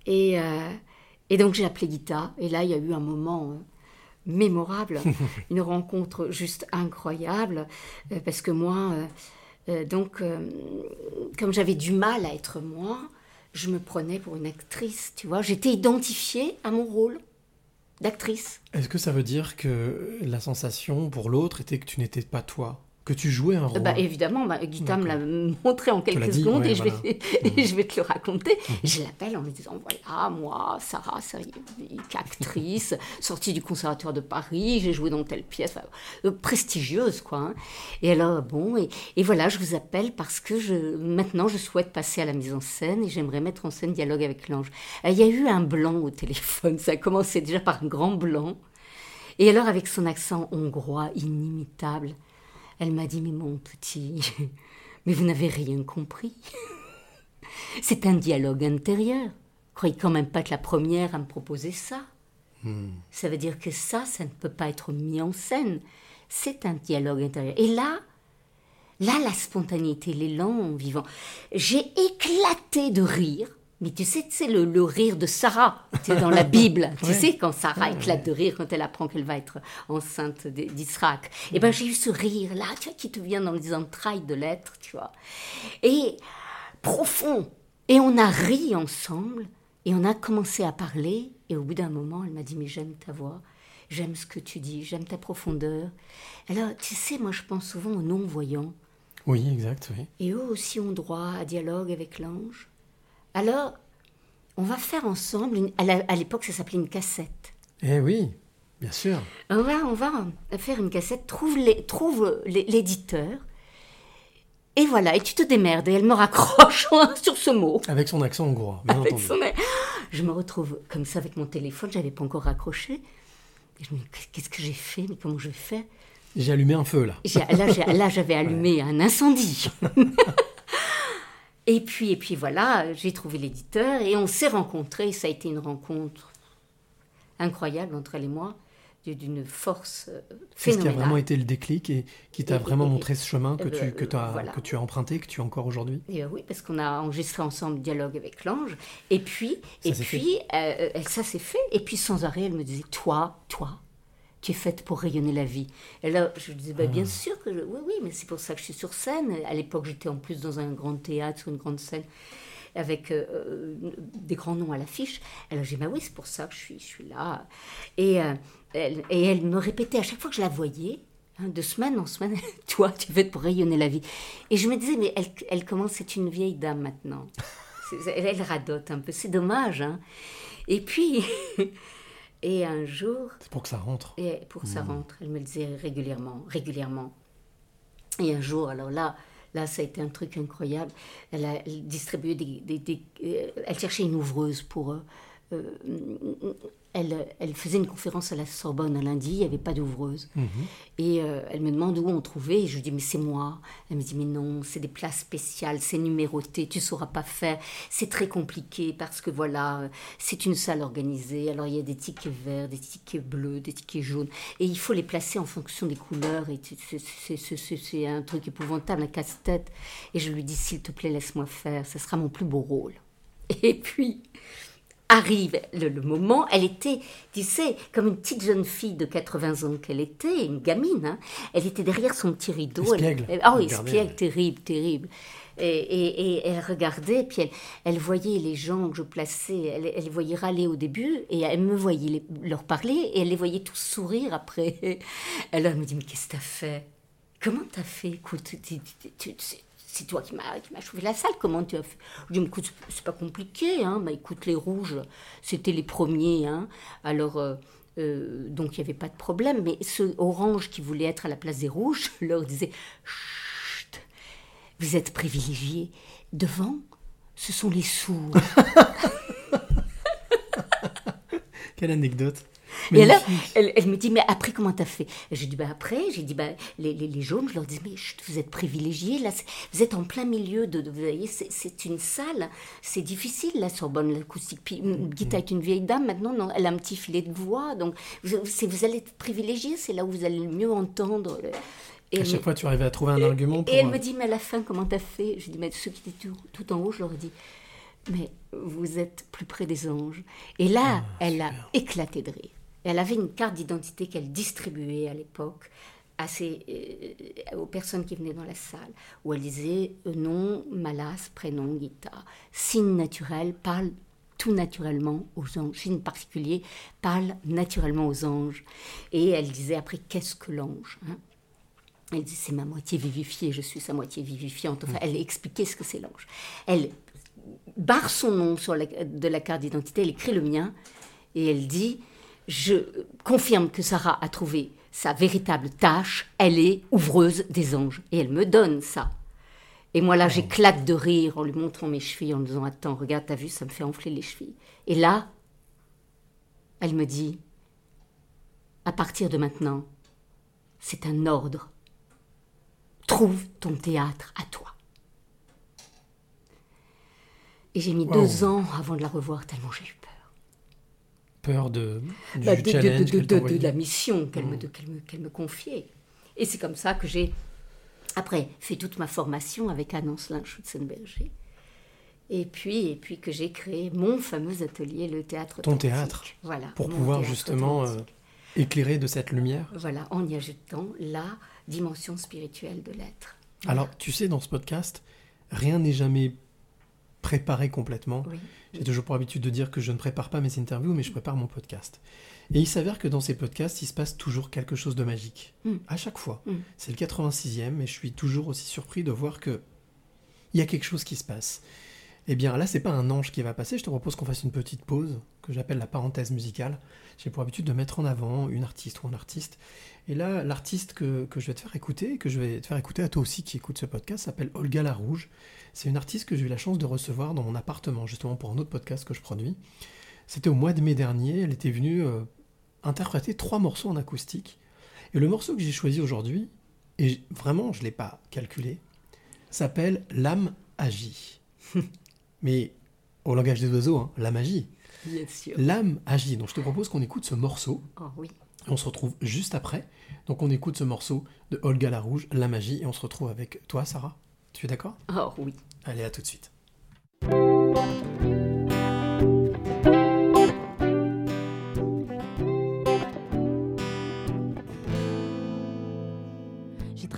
Et, euh, et donc j'ai appelé Gita. Et là, il y a eu un moment mémorable, une rencontre juste incroyable, parce que moi, euh, donc, euh, comme j'avais du mal à être moi, je me prenais pour une actrice, tu vois. J'étais identifiée à mon rôle d'actrice. Est-ce que ça veut dire que la sensation pour l'autre était que tu n'étais pas toi? Que tu jouais un Euh, rôle Bah, évidemment, bah, Guita me l'a montré en quelques dit, secondes ouais, et, je vais, et je vais te le raconter. Je l'appelle en lui disant voilà, moi, Sarah actrice, sortie du Conservatoire de Paris, j'ai joué dans telle pièce, enfin, euh, prestigieuse, quoi. hein. Et alors, bon, et, et voilà, je vous appelle parce que je, maintenant, je souhaite passer à la mise en scène et j'aimerais mettre en scène Dialogue avec l'ange. Euh, Il y a eu un blanc au téléphone, ça a commencé déjà par un grand blanc. Et alors, avec son accent hongrois inimitable, elle m'a dit, mais mon petit, mais vous n'avez rien compris. C'est un dialogue intérieur. Croyez quand même pas que la première à me proposer ça. Ça veut dire que ça, ça ne peut pas être mis en scène. C'est un dialogue intérieur. Et là, Là, la spontanéité, l'élan vivant. J'ai éclaté de rire. Mais tu sais, c'est le, le rire de Sarah, tu sais, dans la Bible. Tu Ouais. sais, quand Sarah éclate de rire quand elle apprend qu'elle va être enceinte d'Israël. Et ben j'ai eu ce rire-là, tu vois, qui te vient dans les entrailles de l'être, tu vois. Et profond. Et on a ri ensemble, et on a commencé à parler, et au bout d'un moment, elle m'a dit, mais j'aime ta voix, j'aime ce que tu dis, j'aime ta profondeur. Alors, tu sais, moi je pense souvent aux non-voyants. Oui, exact, oui. Et eux aussi ont droit à dialogue avec l'ange. Alors, on va faire ensemble, une- à l'époque ça s'appelait une cassette. Eh oui, bien sûr. On va, on va faire une cassette, trouve l'éditeur, et voilà, et tu te démerdes, et elle me raccroche sur ce mot. Avec son accent hongrois, bien Avec entendu. son. Je me retrouve comme ça avec mon téléphone, j'avais pas encore raccroché. Et je me dis, qu'est-ce que j'ai fait Mais comment je vais faire? J'ai allumé un feu là. Là, j'avais allumé un incendie. et puis, et puis voilà, j'ai trouvé l'éditeur et on s'est rencontrés. Ça a été une rencontre incroyable entre elle et moi, d'une force euh, C'est ce qui a phénoménale. vraiment été le déclic et qui t'a vraiment et- montré ce chemin que, euh, tu, que, t'as- voilà. que tu as emprunté, que tu as encore aujourd'hui. Euh, oui, parce qu'on a enregistré ensemble Dialogue avec l'ange. Et puis, Ça et puis euh, ça s'est fait. Et puis sans arrêt, elle me disait Toi, toi, tu es faite pour rayonner la vie. Et là, je disais bah, Ah. Bien sûr que je- oui, oui, mais c'est pour ça que je suis sur scène. À l'époque, j'étais en plus dans un grand théâtre, sur une grande scène, avec euh, euh, des grands noms à l'affiche. Alors j'ai dit Bah oui, c'est pour ça que je suis, je suis là. Et, euh, elle, et elle me répétait à chaque fois que je la voyais. hein, de semaine en semaine, toi, tu es faite pour rayonner la vie. Et je me disais, mais elle, elle commence, c'est une vieille dame maintenant. Elle radote un peu, c'est dommage. Hein. Et puis, et un jour, C'est pour que ça rentre. et pour sa rentre, elle me le disait régulièrement, régulièrement. Et un jour, alors là, là, ça a été un truc incroyable. Elle a distribué des, des- des- euh, elle cherchait une ouvreuse pour. euh, euh, elle, elle faisait une conférence à la Sorbonne un lundi, il n'y avait pas d'ouvreuse. Et euh, elle me demande où on trouvait. Et je lui dis, mais c'est moi. Elle me dit, mais non, c'est des places spéciales, c'est numéroté, tu ne sauras pas faire. C'est très compliqué parce que voilà, c'est une salle organisée. Alors il y a des tickets verts, des tickets bleus, des tickets jaunes. Et il faut les placer en fonction des couleurs. Et c'est un truc épouvantable, un casse-tête. Et je lui dis, s'il te plaît, laisse-moi faire. Ce sera mon plus beau rôle. Et puis, arrive le, le moment, elle était, tu sais, comme une petite jeune fille de 80 ans qu'elle était, une gamine, hein. elle était derrière son petit rideau. Elle- Espiègle. elle- espiègle, ouais. terrible, terrible. Et, et- et elle regardait, puis elle, elle voyait les gens que je plaçais, elle, elle les voyait râler au début, et elle me voyait les- leur parler, et elle les voyait tous sourire après. Alors elle me dit, mais qu'est-ce que t'as fait? Comment t'as fait? Écoute, tu- tu- tu- tu- c'est- toi qui m'as chauffé la salle, comment tu as fait? Je dis, mais écoute, c'est- pas compliqué, hein. Bah, écoute, les rouges, c'était les premiers, hein. Alors, euh, euh, donc il n'y avait pas de problème, mais ceux orange qui voulaient être à la place des rouges, leur disais, chut, vous êtes privilégiés. Devant, ce sont les sourds. Quelle anecdote. Et là, elle, elle me dit, mais après, comment t'as fait? J'ai dit, bah après, j'ai dit, bah, les, les, les jaunes, je leur dis, mais chut, vous êtes privilégiés, là, vous êtes en plein milieu de, de- vous voyez, c'est- une salle, c'est difficile, la Sorbonne, l'acoustique. Puis, Guita est une vieille dame, maintenant, non, elle a un petit filet de voix, donc, vous, vous allez être privilégiés, c'est là où vous allez le mieux entendre. Et À chaque me- fois, tu arrivais à trouver un argument pour. et elle euh, me dit, mais à la fin, comment t'as fait? Je dis, mais ceux qui étaient tout, tout en haut, je leur ai dit, mais vous êtes plus près des anges. Et là, elle a éclaté de rire. Elle avait une carte d'identité qu'elle distribuait à l'époque à ses, euh, aux personnes qui venaient dans la salle, où elle disait euh, nom, Malas, prénom, Gita. Signe naturel, parle tout naturellement aux anges. Signe particulier, parle naturellement aux anges. Et elle disait après, qu'est-ce que l'ange hein? Elle dit c'est ma moitié vivifiée, je suis sa moitié vivifiante. Enfin, elle expliquait ce que c'est l'ange. Elle barre son nom sur la, de la carte d'identité, elle écrit le mien et elle dit je confirme que Sarah a trouvé sa véritable tâche, elle est ouvreuse des anges et elle me donne ça. Et moi là, j'éclate de rire en lui montrant mes chevilles en lui disant attends, regarde, t'as vu, ça me fait enfler les chevilles. Et là, elle me dit à partir de maintenant, c'est un ordre trouve ton théâtre à toi. Et j'ai mis Wow. deux ans avant de la revoir tellement j'ai eu peur. Peur de, du Bah, de, challenge de- qu'elle de- de t'envoyait. la mission qu'elle me, de- qu'elle me, qu'elle me confiait. Et c'est comme ça que j'ai Après, fait toute ma formation avec Anne-Ancelin Schutzenberger. Et puis, et puis que j'ai créé mon fameux atelier, le théâtre Ton théâtre, Voilà. Pour pouvoir justement euh, éclairer de cette lumière. Voilà, en y ajoutant la dimension spirituelle de l'être. Alors, tu sais, dans ce podcast, rien n'est jamais préparé complètement. Oui. J'ai toujours pour habitude de dire que je ne prépare pas mes interviews, mais je prépare mon podcast. Et il s'avère que dans ces podcasts, il se passe toujours quelque chose de magique. Mm. À chaque fois. Mm. C'est le 86e et je suis toujours aussi surpris de voir que il y a quelque chose qui se passe. Eh bien, là, c'est pas un ange qui va passer. Je te propose qu'on fasse une petite pause que j'appelle la parenthèse musicale. J'ai pour habitude de mettre en avant une artiste ou un artiste. Et là, l'artiste que, que je vais te faire écouter, que je vais te faire écouter à toi aussi qui écoute ce podcast, s'appelle Olga Larouge. C'est une artiste que j'ai eu la chance de recevoir dans mon appartement, justement pour un autre podcast que je produis. C'était au mois de mai dernier. Elle était venue euh, interpréter trois morceaux en acoustique. Et le morceau que j'ai choisi aujourd'hui, et vraiment, je ne l'ai pas calculé, s'appelle L'âme agit. Mais au langage des oiseaux, hein, la magie. Bien sûr. L'âme agit. Donc je te propose qu'on écoute ce morceau. Oh oui. On se retrouve juste après. Donc on écoute ce morceau de Olga Larouge, La magie, et on se retrouve avec toi, Sarah. Tu es d'accord? Oh oui. Allez, à tout de suite.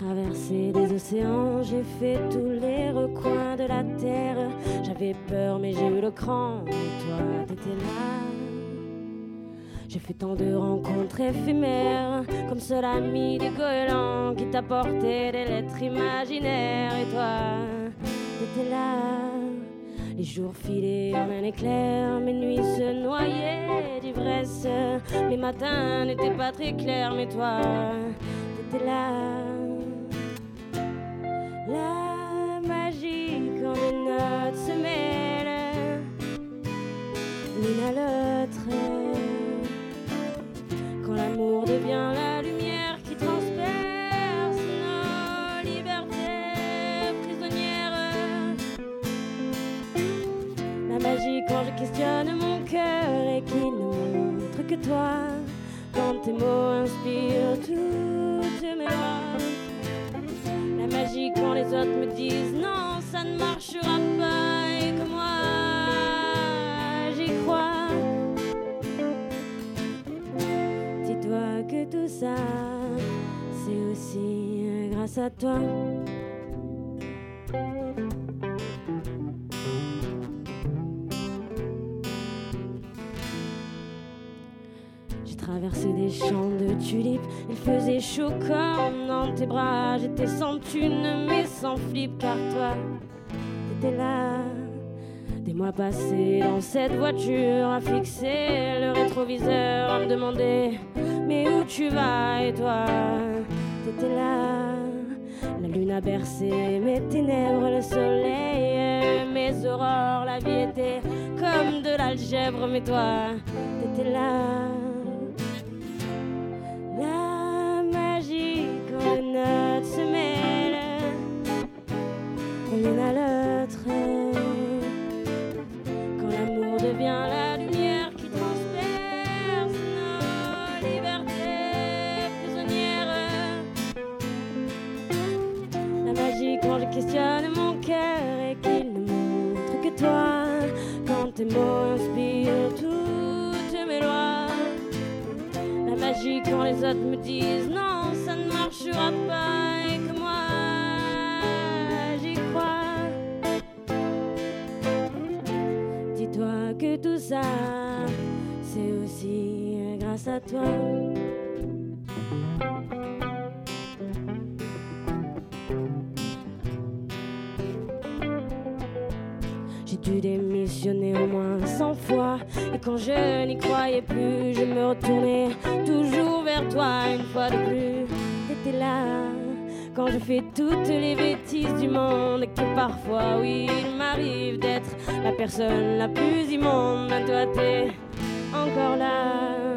Traversé des océans, j'ai fait tous les recoins de la terre. J'avais peur, mais j'ai eu le cran. Et toi, t'étais là. J'ai fait tant de rencontres éphémères, comme seul ami des goélands qui t'apportait des lettres imaginaires. Et toi, t'étais là. Les jours filaient en un éclair, mes nuits se noyaient d'ivresse. Les matins n'étaient pas très clairs, mais toi, t'étais là. La magie quand les notes se mêlent l'une à l'autre. Quand l'amour devient la lumière qui transperce nos libertés prisonnières. La magie quand je questionne mon cœur et qu'il ne montre que toi. Quand tes mots inspirent toutes mes lois. La magie les autres me disent non, ça ne marchera pas et que moi j'y crois. Dis-toi que tout ça, c'est aussi euh, grâce à toi. Traversé des champs de tulipes, il faisait chaud comme dans tes bras. J'étais sans thune mais sans flip car toi, t'étais là. Des mois passés dans cette voiture à fixer le rétroviseur, à me demander mais où tu vas? Et toi, t'étais là. La lune a bercé mes ténèbres, le soleil, mes aurores, la vie était comme de l'algèbre, mais toi, t'étais là. À. Quand l'amour devient la lumière qui transperce nos libertés prisonnières. La magie quand je questionne mon cœur et qu'il ne montre que toi. Quand tes mots inspirent toutes mes lois. La magie quand les autres me disent non, ça ne marchera pas ça, c'est aussi grâce à toi. J'ai dû démissionner au moins 100 fois. Et quand je n'y croyais plus, je me retournais toujours vers toi une fois de plus. T'étais là quand je fais toutes les bêtises du monde. Et que parfois, oui, il m'arrive d'être la personne la plus immonde. Ben, toi, t'es encore là.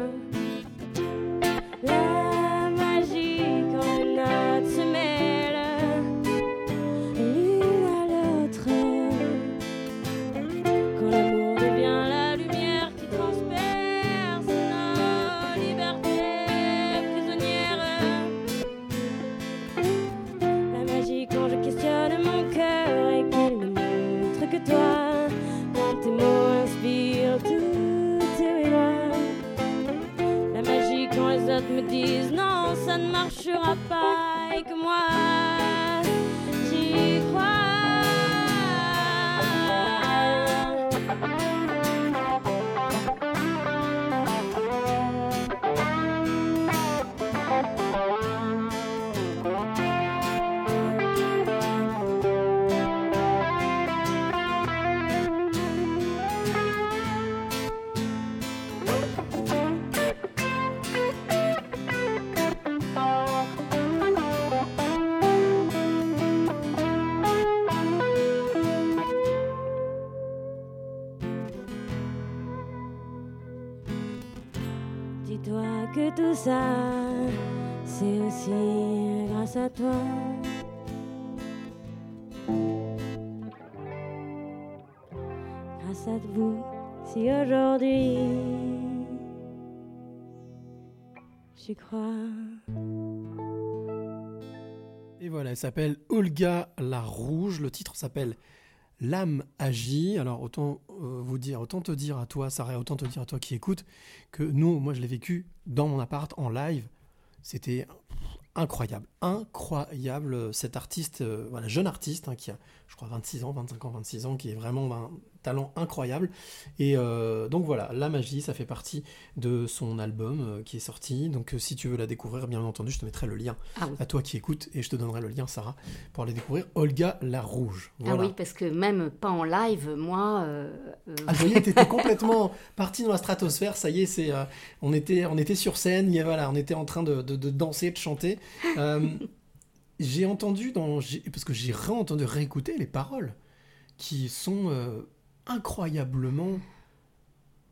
Tout ça, c'est aussi grâce à toi. Grâce à vous, si aujourd'hui j'y crois. Et voilà, elle s'appelle Olga la Rouge. Le titre s'appelle L'âme agit. Alors autant euh, vous dire, autant te dire à toi, Sarah, autant te dire à toi qui écoute, que nous, moi je l'ai vécu dans mon appart en live. C'était incroyable, incroyable. euh, Cet artiste, euh, voilà, jeune artiste hein, qui a, je crois, 26 ans, 25 ans, 26 ans, qui est vraiment talent incroyable. Et euh, donc voilà, La Magie, ça fait partie de son album euh, qui est sorti. Donc euh, si tu veux la découvrir, bien entendu, je te mettrai le lien Ah oui. à toi qui écoutes et je te donnerai le lien, Sarah, pour aller découvrir Olga la Rouge. Voilà. Ah oui, parce que même pas en live, moi. euh, Ah, je voyais que t'étais complètement parti dans la stratosphère. Ça y est, c'est, euh, on était, on était sur scène. a- voilà, on était en train de, de- de danser, de chanter. J'ai entendu dans, j'ai- parce que j'ai réentendu, réécouter les paroles qui sont euh, incroyablement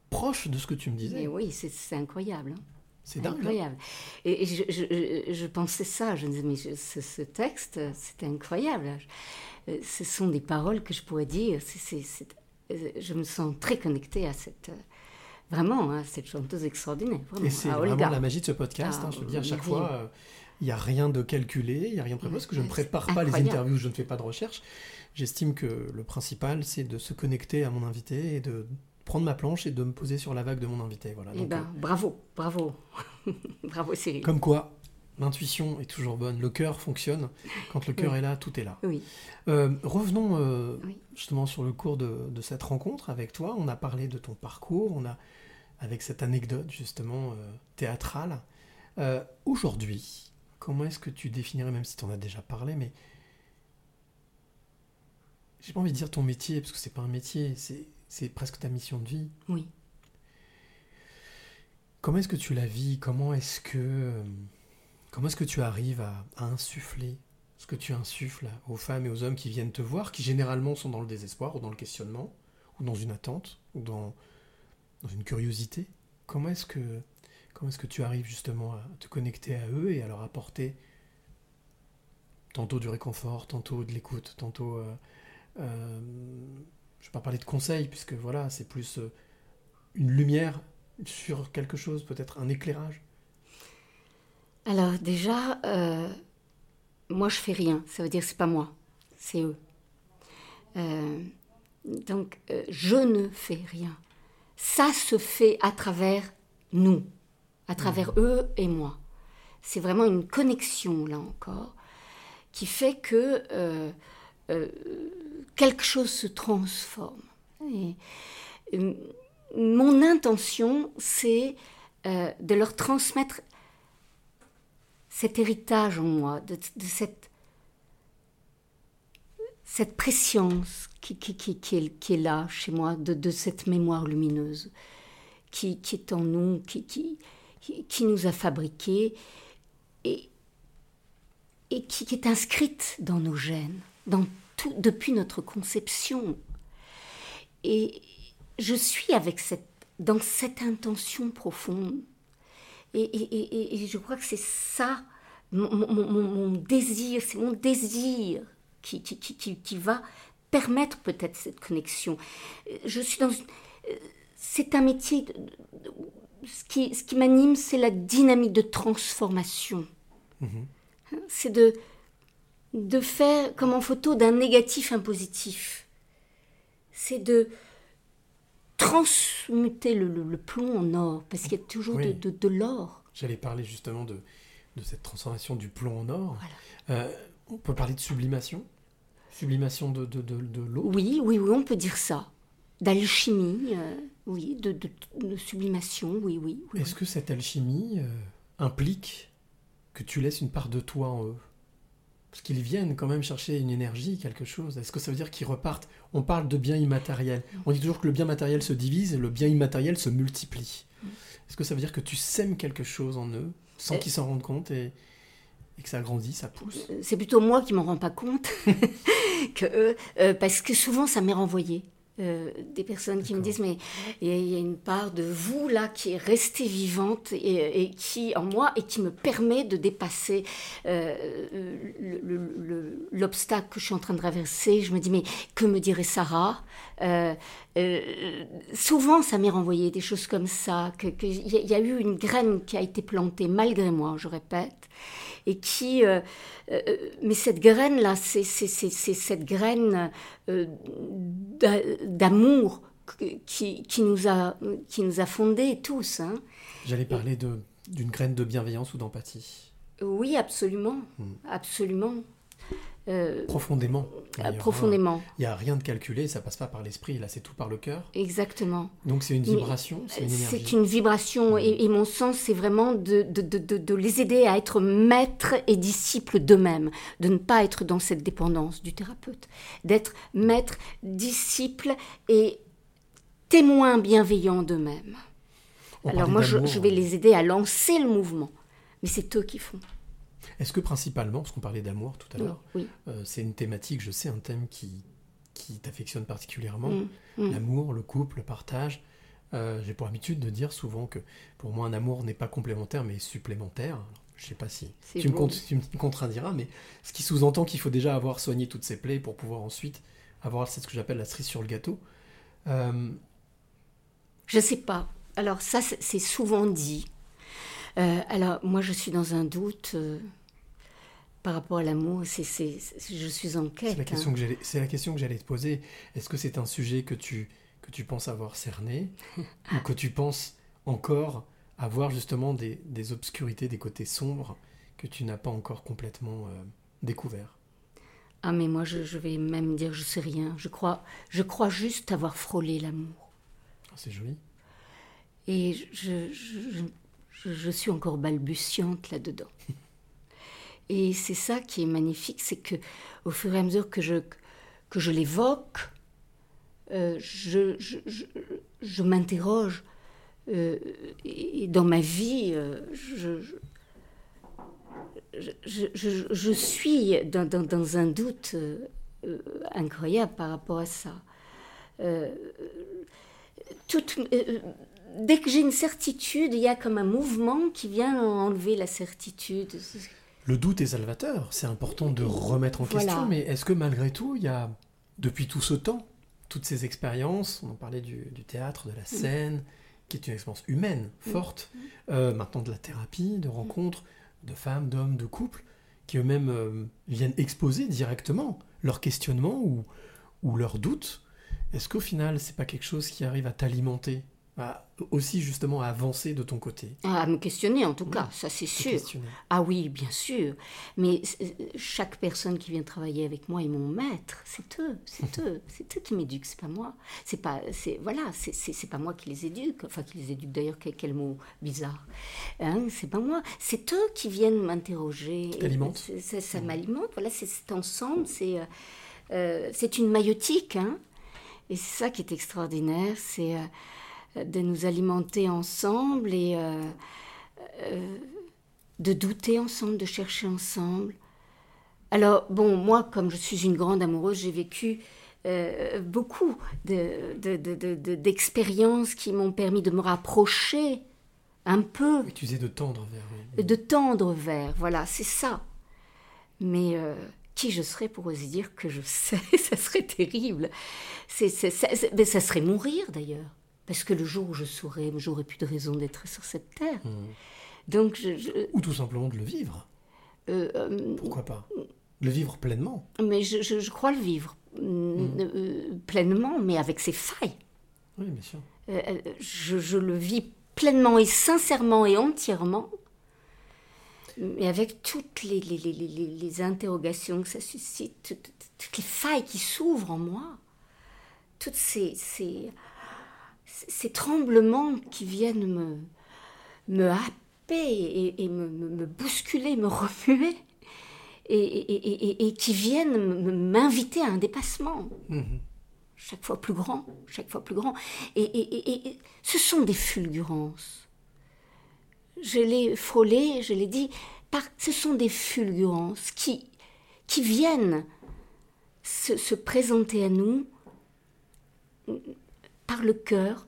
proches de ce que tu me disais. mais oui, c'est c'est incroyable. hein. C'est dingue. hein. incroyable. Et, et je, je- je pensais ça, je me disais, mais je- ce, ce texte, c'était incroyable. Euh, Ce sont des paroles que je pourrais dire. c'est- c'est- c'est- euh, je me sens très connectée à cette. euh, Vraiment, hein, cette chanteuse extraordinaire. Vraiment, Et c'est à vraiment la magie de ce podcast. Ah, hein, je te le dis à chaque fois, euh, il n'y a rien de calculé, il n'y a rien de préparé, parce que je ne prépare c'est pas les interviews, je ne fais pas de recherche. J'estime que le principal, c'est de se connecter à mon invité et de prendre ma planche et de me poser sur la vague de mon invité. Voilà. Eh ben, bravo, bravo. bravo, euh, Cyril. comme quoi, l'intuition est toujours bonne, le cœur fonctionne. Quand le cœur Oui. est là, tout est là. Oui. Euh, revenons euh, Oui. justement sur le cours de, de cette rencontre avec toi. On a parlé de ton parcours, on a avec cette anecdote justement euh, théâtrale. Euh, Aujourd'hui, comment est-ce que tu définirais, même si tu en as déjà parlé, mais j'ai pas envie de dire ton métier parce que c'est pas un métier, c'est presque ta mission de vie. Oui. Comment est-ce que tu la vis? Comment est-ce que euh, comment est-ce que tu arrives à, à insuffler ce que tu insuffles aux femmes et aux hommes qui viennent te voir, qui généralement sont dans le désespoir ou dans le questionnement ou dans une attente ou dans, dans une curiosité? Comment est-ce que comment est-ce que tu arrives justement à te connecter à eux et à leur apporter tantôt du réconfort, tantôt de l'écoute, tantôt euh, euh, je vais pas parler de conseils puisque voilà c'est plus euh, une lumière sur quelque chose, peut-être un éclairage. Alors déjà, euh, moi je fais rien. Ça veut dire que c'est pas moi, c'est eux. Euh, donc euh, je ne fais rien. Ça se fait à travers nous, à travers eux et moi. C'est vraiment une connexion là encore qui fait que quelque chose se transforme. Et, euh, mon intention, c'est euh, de leur transmettre cet héritage en moi, de, cette, cette préscience qui, est, là chez moi, de, cette mémoire lumineuse qui, est en nous, qui, nous a fabriqués et, et qui est inscrite dans nos gènes, dans tout, depuis notre conception. Et je suis avec cette, dans cette intention profonde. Et, et, et, et je crois que c'est ça, mon, mon, mon, mon désir, c'est mon désir qui, qui, qui, qui, va permettre peut-être cette connexion. Je suis dans une... C'est un métier... de- de- ce qui, ce qui m'anime, c'est la dynamique de transformation. Mhm. C'est de, de faire, comme en photo, d'un négatif un positif. C'est de transmuter le, le- le plomb en or, parce qu'il y a toujours Oui. de, de- de l'or. J'allais parler justement de, de cette transformation du plomb en or. Euh, on peut parler de sublimation? Sublimation de, de, l'eau? Oui, oui, oui, on peut dire ça. D'alchimie, euh, oui, de, sublimation, oui, oui. oui, Est-ce que cette alchimie euh, implique que tu laisses une part de toi en eux? Parce qu'ils viennent quand même chercher une énergie, quelque chose. Est-ce que ça veut dire qu'ils repartent? On parle de bien immatériel. On dit toujours que le bien matériel se divise et le bien immatériel se multiplie. Est-ce que ça veut dire que tu sèmes quelque chose en eux sans Euh. qu'ils s'en rendent compte et, et que ça grandit, ça pousse? C'est plutôt moi qui m'en rends pas compte que eux, euh, parce que souvent ça m'est renvoyé. Euh, des personnes qui me disent mais il y, a- il y a une part de vous là qui est restée vivante et, et qui en moi et qui me permet de dépasser euh, le- le- le- l'obstacle que je suis en train de traverser. Je me dis mais que me dirait Sarah? Euh, euh, Souvent ça m'est renvoyé des choses comme ça que que il y, a- il y a eu une graine qui a été plantée malgré moi, je répète, et qui euh, euh, mais cette graine là, c'est cette graine euh, d'a- d'amour qui, qui nous a qui nous a fondés tous. hein. J'allais parler d'une graine de bienveillance ou d'empathie. Oui, absolument, absolument. Euh, Profondément. euh, d'ailleurs, profondément, hein. Il n'y a rien de calculé, ça passe pas par l'esprit, là c'est tout par le cœur. exactement. Donc c'est une vibration, c'est une énergie. C'est une vibration et, et mon sens, c'est vraiment de, de, de, les aider à être maîtres et disciples d'eux-mêmes, de ne pas être dans cette dépendance du thérapeute, d'être maîtres, disciples et témoins bienveillants d'eux-mêmes. Alors moi, je, vais les aider à lancer le mouvement, mais c'est eux qui font. Est-ce que principalement, parce qu'on parlait d'amour tout à l'heure, oui. euh, c'est une thématique, je sais, un thème qui, qui t'affectionne particulièrement, Mm, mm. l'amour, le couple, le partage. Euh, J'ai pour habitude de dire souvent que pour moi un amour n'est pas complémentaire mais supplémentaire. Alors, je sais pas si tu me, tu me contraindiras, mais ce qui sous-entend qu'il faut déjà avoir soigné toutes ces plaies pour pouvoir ensuite avoir c'est ce que j'appelle la cerise sur le gâteau. Euh, Je sais pas. Alors ça, c'est souvent dit. Euh, alors moi, je suis dans un doute par rapport à l'amour. C'est, c'est- je suis en quête. C'est la hein. question que j'allais, c'est la question que j'allais te poser. Est-ce que c'est un sujet que tu que tu penses avoir cerné ou que tu penses encore avoir justement des, des obscurités, des côtés sombres que tu n'as pas encore complètement euh, découverts? Ah mais moi, je, je vais même dire, je sais rien. Je crois, je crois juste avoir frôlé l'amour. Ah, C'est joli. Et je, je, je, je- je suis encore balbutiante là-dedans. Et c'est ça qui est magnifique, c'est que au fur et à mesure que je, que je l'évoque, euh, je, je, m'interroge. Euh, et dans ma vie, euh, je, je, suis dans, dans- dans un doute incroyable par rapport à ça. Dès que j'ai une certitude, il y a comme un mouvement qui vient enlever la certitude. Le doute est salvateur. C'est important de remettre en Voilà. question. Mais est-ce que malgré tout, il y a depuis tout ce temps, toutes ces expériences, on en parlait du, du théâtre, de la scène, qui est une expérience humaine, forte, euh, maintenant de la thérapie, de rencontres de femmes, d'hommes, de couples, qui eux-mêmes euh, viennent exposer directement leurs questionnements ou, ou leurs doutes. Est-ce qu'au final, c'est pas quelque chose qui arrive à t'alimenter, à- aussi justement à avancer de ton côté À me questionner en tout Oui, cas, ça c'est sûr. Ah oui, bien sûr. Mais euh, chaque personne qui vient travailler avec moi est mon maître. C'est eux, c'est eux, c'est eux qui m'éduquent, c'est pas moi. C'est pas, c'est voilà, c'est pas moi qui les éduque. Enfin, qui les éduque d'ailleurs. Quel, quel mot bizarre. Hein, c'est pas moi. C'est eux qui viennent m'interroger. C'est- Ça m'alimente. Voilà, c'est cet ensemble. C'est euh, euh, c'est une maïotique. Hein, et c'est ça qui est extraordinaire. C'est euh, de nous alimenter ensemble et euh, euh, de douter ensemble, de chercher ensemble. Alors, bon, moi, comme je suis une grande amoureuse, j'ai vécu euh, beaucoup de- de- de- d'expériences qui m'ont permis de me rapprocher un peu, tu disais de tendre vers. oui. de tendre vers. Voilà, c'est ça. Mais euh, qui je serais pour oser dire que je sais? Ça serait terrible. C'est- mais ça serait mourir d'ailleurs. Parce que le jour où je saurais, j'aurais plus de raison d'être sur cette terre. Mhm. Donc, je, je- Ou tout simplement de le vivre. euh, euh, Pourquoi pas? Le vivre pleinement. mais je, crois le vivre euh, euh, pleinement, mais avec ses failles. Oui, bien sûr. Je, le vis pleinement et sincèrement et entièrement. mais avec toutes les, les, les, les, les interrogations que ça suscite, toutes, toutes les failles qui s'ouvrent en moi, toutes ces, ces, ces tremblements qui viennent me, me happer et, et me, me- me bousculer, me remuer, et, et- et- qui viennent m'inviter à un dépassement Mhm. chaque fois plus grand, chaque fois plus grand. Et, et- et- et ce sont des fulgurances. Je l'ai frôlé, je l'ai dit, par, ce sont des fulgurances qui, qui viennent se, se présenter à nous par le cœur,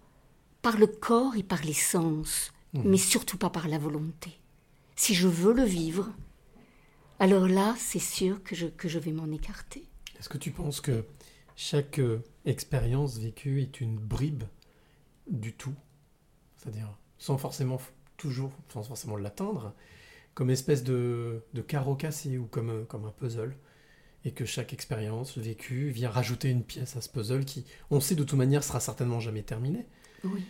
par le corps et par les sens, mais surtout pas par la volonté. Si je veux le vivre, alors là, c'est sûr que je, que je vais m'en écarter. Est-ce que tu penses que chaque euh, expérience vécue est une bribe du tout? C'est-à-dire, sans forcément toujours, sans forcément l'atteindre, comme espèce de, de carreau cassé ou comme, euh, comme un puzzle? Et que chaque expérience vécue vient rajouter une pièce à ce puzzle qui, on sait de toute manière, sera certainement jamais terminé, Oui,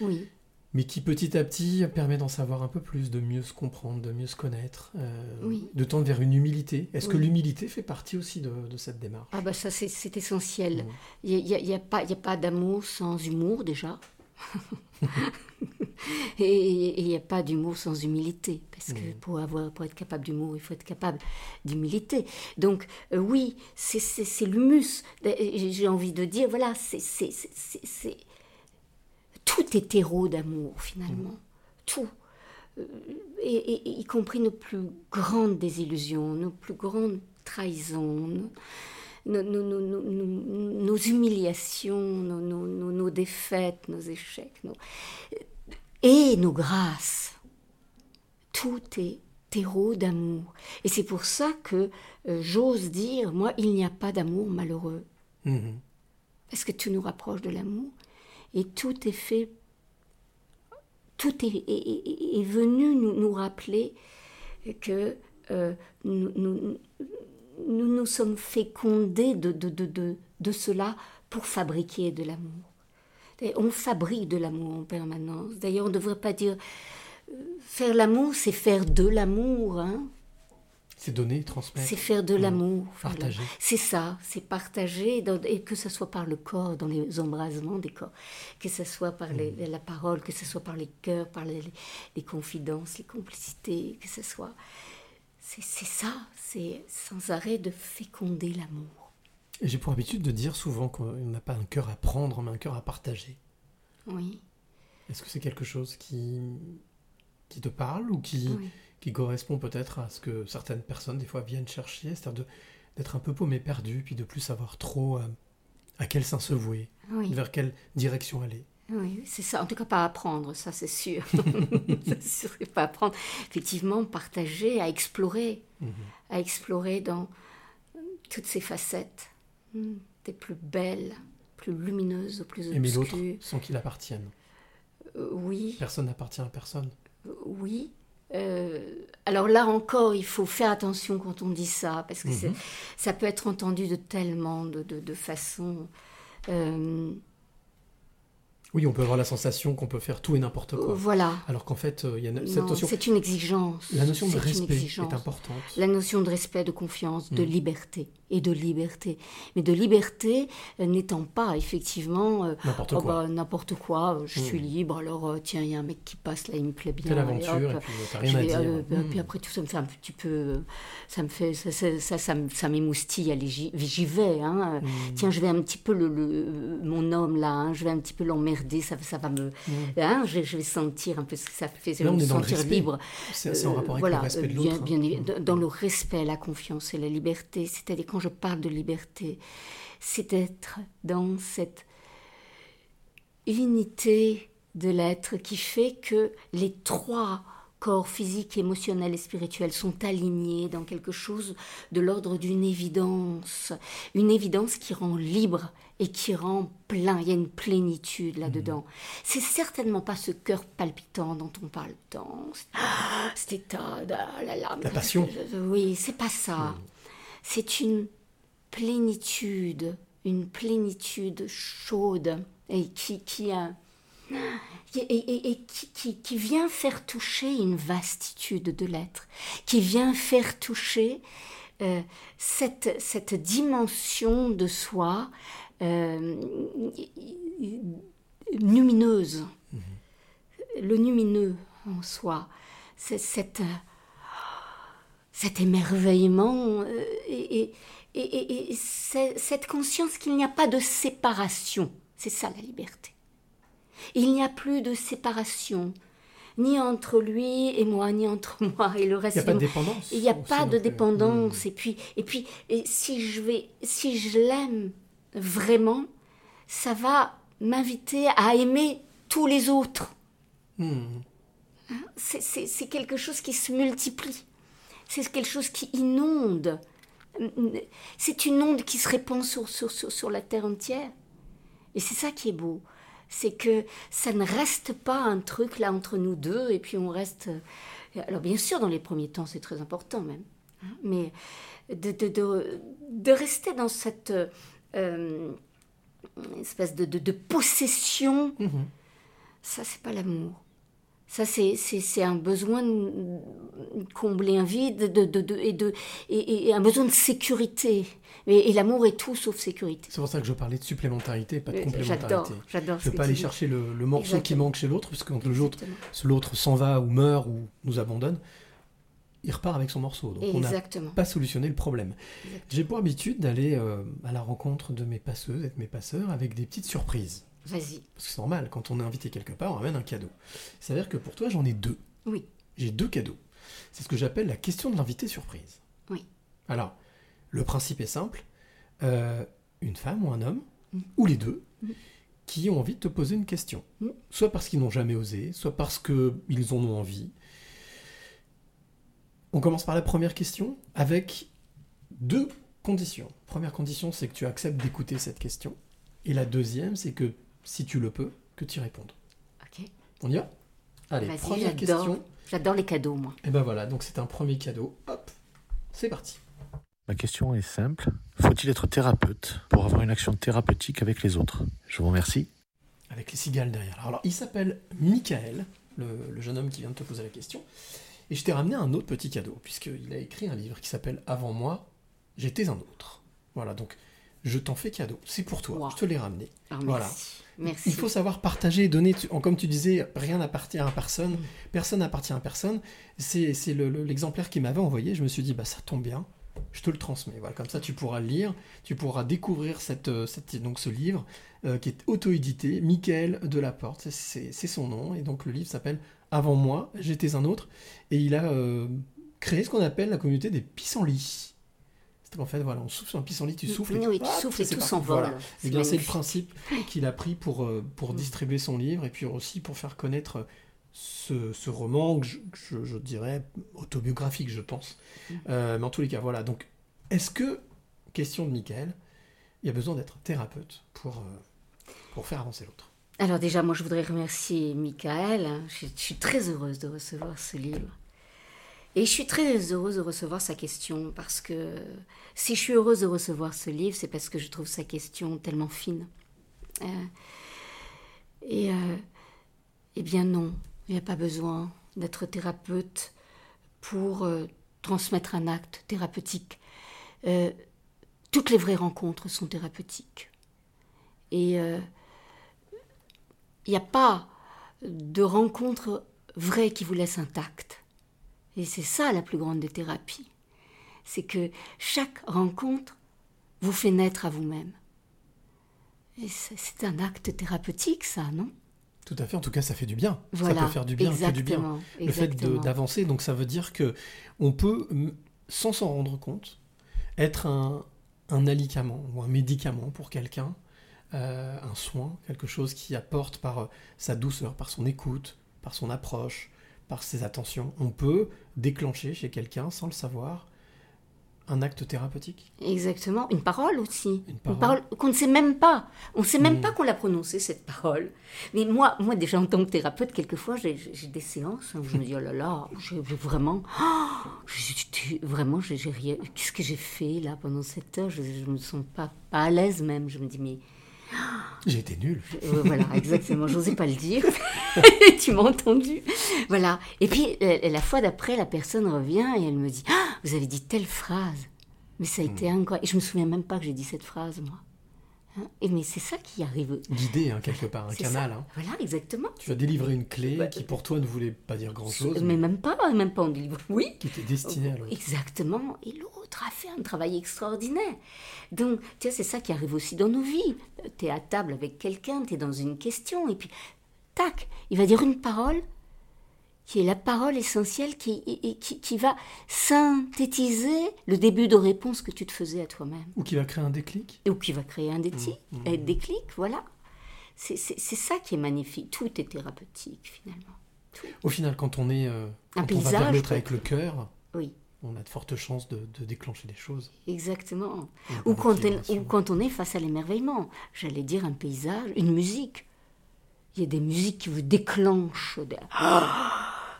oui. mais qui petit à petit permet d'en savoir un peu plus, de mieux se comprendre, de mieux se connaître, euh, Oui. de tendre vers une humilité. Est-ce que l'humilité fait partie aussi de, de cette démarche? Ah bah ça c'est, essentiel. Il n'y a, y a y a pas d'amour sans humour déjà. et il n'y a pas d'humour sans humilité. Parce que Mm. pour, avoir, pour être capable d'humour, il faut être capable d'humilité. Donc euh, oui, c'est, l'humus. J'ai envie de dire, voilà, c'est, Tout est terreau d'amour finalement. Tout. Euh, et y compris nos plus grandes désillusions, nos plus grandes trahisons, nos, humiliations, nos, défaites, nos échecs, nos- et nos grâces. Tout est terreau d'amour. Et c'est pour ça que euh, j'ose dire, moi, il n'y a pas d'amour malheureux. Mhm. Parce que tout nous rapproche de l'amour. Et tout est fait, tout est, est- est- est venu nous, nous rappeler que euh, nous, nous, nous nous sommes fécondés de, de, de, de, de cela pour fabriquer de l'amour. On fabrique de l'amour en permanence. D'ailleurs, on ne devrait pas dire euh, faire l'amour, c'est faire de l'amour. Hein C'est donner, transmettre. c'est faire de l'amour. faire de Partager. l'amour. C'est ça, c'est partager, dans- et que ce soit par le corps, dans les embrasements des corps, que ce soit par les- Mm. la parole, que ce soit par les cœurs, par les, les confidences, les complicités, que ce soit. C'est ça, c'est sans arrêt de féconder l'amour. Et J'ai pour habitude de dire souvent qu'on n'a pas un cœur à prendre, mais un cœur à partager. Oui, Est-ce que c'est quelque chose qui, qui te parle ou qui, oui. qui correspond peut-être à ce que certaines personnes des fois viennent chercher, c'est-à-dire d'être un peu paumé perdu, puis de plus savoir trop euh, à quel sein se vouer, oui. vers quelle direction aller? Oui, c'est ça. En tout cas, pas apprendre, ça c'est sûr. c'est sûr, pas apprendre. Effectivement, partager, à explorer, Mhm. à explorer dans toutes ces facettes, hmm, des plus belles, plus lumineuses aux plus obscures. sans qu'il appartienne. Euh, oui, Personne n'appartient à personne. euh, oui. Euh, alors là encore, il faut faire attention quand on dit ça, parce que Mhm. ça peut être entendu de tellement de, de, de façons. Euh, Oui, on peut avoir la sensation qu'on peut faire tout et n'importe quoi. voilà. Alors qu'en fait, euh, il y a cette Non, notion, c'est une exigence. la notion de respect est importante. La notion de respect, de confiance, de Mm. liberté et de liberté. Mais de liberté euh, n'étant pas effectivement euh, N'importe oh quoi. bah, n'importe quoi, euh, je Mm. suis libre, alors euh, tiens, il y a un mec qui passe là, il me plaît bien. Allez, aventure, hop, et puis t'as je rien à dire. euh, bah. Puis après tout ça me fait un petit peu, ça me fait, ça, ça, ça, ça me- ça m'émoustille, allez, j'y vais. Hein. Mm. Tiens, je vais un petit peu le, le- mon homme là, hein, je vais un petit peu l'emmerder, ça, ça va me, hein, je, je vais sentir un peu ce que ça fait, je vais me sentir libre. C'est en rapport avec voilà, le respect de bien- l'autre. bien évi- Mm. dans- dans le respect, la confiance et la liberté. C'est-à-dire, quand je parle de liberté, c'est d'être dans cette unité de l'être qui fait que les trois corps physique, émotionnel et spirituel sont alignés dans quelque chose de l'ordre d'une évidence, une évidence qui rend libre et qui rend plein, il y a une plénitude là-dedans. C'est certainement pas ce cœur palpitant dont on parle tant, Ah, cet état, de- ah La passion. Oui, c'est pas ça. C'est une plénitude, une plénitude chaude et qui, qui a et, et- et qui, qui- qui vient faire toucher une vastitude de l'être, qui vient faire toucher euh, cette, cette dimension de soi euh, lumineuse, le lumineux en soi, c'est cette, cet émerveillement euh, et, et- et- et- et c'est- cette conscience qu'il n'y a pas de séparation. C'est ça la liberté. Il n'y a plus de séparation, ni entre lui et moi, ni entre moi et le reste. Il n'y a pas de dépendance. il n'y a pas de plus. dépendance. Et puis, et puis et si je vais, si je l'aime vraiment, ça va m'inviter à aimer tous les autres. Hmm. C'est c'est quelque chose qui se multiplie. C'est quelque chose qui inonde. C'est une onde qui se répand sur, sur, sur, sur la terre entière. Et c'est ça qui est beau. C'est que ça ne reste pas un truc là entre nous deux et puis on reste. Alors bien sûr, dans les premiers temps, c'est très important même. hein, Mais de, de, de, de rester dans cette euh, espèce de, possession, Mhm. ça, c'est pas l'amour. Ça, c'est, un besoin de combler un vide de, de, de- et, de, et, et un besoin de sécurité. Et, et l'amour est tout sauf sécurité. C'est pour ça que je parlais de supplémentarité, pas de Euh, complémentarité. J'adore, j'adore Je ne veux pas aller dis. chercher le, le morceau qui Exactement. manque chez l'autre, parce que quand l'autre Exactement. s'en va ou meurt ou nous abandonne, il repart avec son morceau. Donc on n'a Exactement. pas solutionné le problème. Exactement. J'ai pour habitude d'aller euh, à la rencontre de mes passeuses et de mes passeurs avec des petites surprises. Vas-y. Parce que c'est normal, quand on est invité quelque part, on ramène un cadeau. Il s'avère que pour toi, j'en ai deux. Oui. J'ai deux cadeaux. C'est ce que j'appelle la question de l'invité surprise. Oui. Alors, le principe est simple. Euh, une femme ou un homme, Mm. ou les deux, Mm. qui ont envie de te poser une question. Mm. Soit parce qu'ils n'ont jamais osé, soit parce qu'ils en ont envie. On commence par la première question avec deux conditions. Première condition, c'est que tu acceptes d'écouter cette question. Et la deuxième, c'est que, si tu le peux, que tu y répondes. Ok. On y va? Allez, Vas-y, première j'adore. question. J'adore les cadeaux, moi. Et ben voilà, donc c'est un premier cadeau. Hop, c'est parti. Ma question est simple. Faut-il être thérapeute pour avoir une action thérapeutique avec les autres? Je vous remercie. Avec les cigales derrière. Alors, il s'appelle Michael, le, le jeune homme qui vient de te poser la question. Et je t'ai ramené un autre petit cadeau, puisqu'il a écrit un livre qui s'appelle Avant moi, j'étais un autre. Voilà, donc je t'en fais cadeau. C'est pour toi, Wow. je te l'ai ramené. Voilà. merci. Merci. Il faut savoir partager, donner. Tu- en- Comme tu disais, rien n'appartient à personne. Personne n'appartient à personne. C'est c'est le- le- l'exemplaire qu'il m'avait envoyé. Je me suis dit, bah ça tombe bien. Je te le transmets. Voilà, comme ça, tu pourras le lire. Tu pourras découvrir cette, euh, cette- donc ce livre euh, qui est auto-édité. Michael Delaporte, c'est son nom. Et donc le livre s'appelle Avant moi, j'étais un autre. Et il a euh, créé ce qu'on appelle la communauté des pissenlits. Qu'en fait, voilà, on souffle sur un pissenlit, tu souffles. Oui, tu souffles et tout s'envole. Voilà. C'est bien, c'est le principe qu'il a pris pour, euh, pour Mm. distribuer son livre et puis aussi pour faire connaître ce, ce roman que je, je- je dirais autobiographique, je pense. Mm. Euh, mais en tous les cas, voilà. Donc, est-ce que, question de Michael, il y a besoin d'être thérapeute pour, euh, pour faire avancer l'autre? Alors déjà, moi, je voudrais remercier Michael. Je, je suis très heureuse de recevoir ce livre. Et je suis très heureuse de recevoir sa question parce que si je suis heureuse de recevoir ce livre, c'est parce que je trouve sa question tellement fine. Euh, et euh, eh bien non, il n'y a pas besoin d'être thérapeute pour euh, transmettre un acte thérapeutique. Toutes les vraies rencontres sont thérapeutiques. Et il n'y a pas de rencontre vraie qui vous laisse intact. Et c'est ça la plus grande des thérapies. C'est que chaque rencontre vous fait naître à vous-même. Et c'est un acte thérapeutique, ça, non? Tout à fait, en tout cas, ça fait du bien. Voilà, ça peut faire du bien, que du bien. exactement, Le fait exactement. d'avancer, donc ça veut dire que on peut, sans s'en rendre compte, être un, un alicament ou un médicament pour quelqu'un, euh, un soin, quelque chose qui apporte par sa douceur, par son écoute, par son approche, par ses attentions. On peut déclencher chez quelqu'un, sans le savoir, un acte thérapeutique. Exactement. Une parole aussi. Une parole. parole, qu'on ne sait même pas. On ne sait même Mm. pas qu'on l'a prononcée, cette parole. Mais moi, moi déjà en tant que thérapeute, quelquefois, j'ai des séances où je me dis, oh là là, j'ai vraiment... oh, j'étais- vraiment, j'ai j'ai rien... Qu'est-ce que j'ai fait là pendant cette heure? Je ne me sens pas, pas à l'aise même. Je me dis, mais J'ai été nul. Euh, voilà, exactement. J'osais pas le dire. tu m'as entendu. Voilà. Et puis, euh, la fois d'après, la personne revient et elle me dit Ah, Vous avez dit telle phrase. Mais ça a été incroyable. Et je me souviens même pas que j'ai dit cette phrase, moi. Hein et mais c'est ça qui arrive. Guidé, hein, quelque part, un canal. hein. Voilà, exactement. Tu as délivré une clé qui, pour toi, ne voulait pas dire grand-chose, Mais même pas, même pas en livre. Oui. qui était destinée à l'autre. Exactement. Et l'autre a fait un travail extraordinaire. Donc, tu vois, c'est ça qui arrive aussi dans nos vies. Tu es à table avec quelqu'un, tu es dans une question, et puis, tac, il va dire une parole qui est la parole essentielle qui, qui, qui va synthétiser le début de réponse que tu te faisais à toi-même. Ou qui va créer un déclic. Ou qui va créer un déclic, Mmh, un déclic voilà. C'est ça qui est magnifique. Tout est thérapeutique, finalement. Au final, quand on est, euh, Un on va paysage, quoi. avec le cœur, Oui. on a de fortes chances de, de déclencher des choses. Exactement. Ou quand, on, ou quand on est face à l'émerveillement. J'allais dire un paysage, une musique. Il y a des musiques qui vous déclenchent des, des,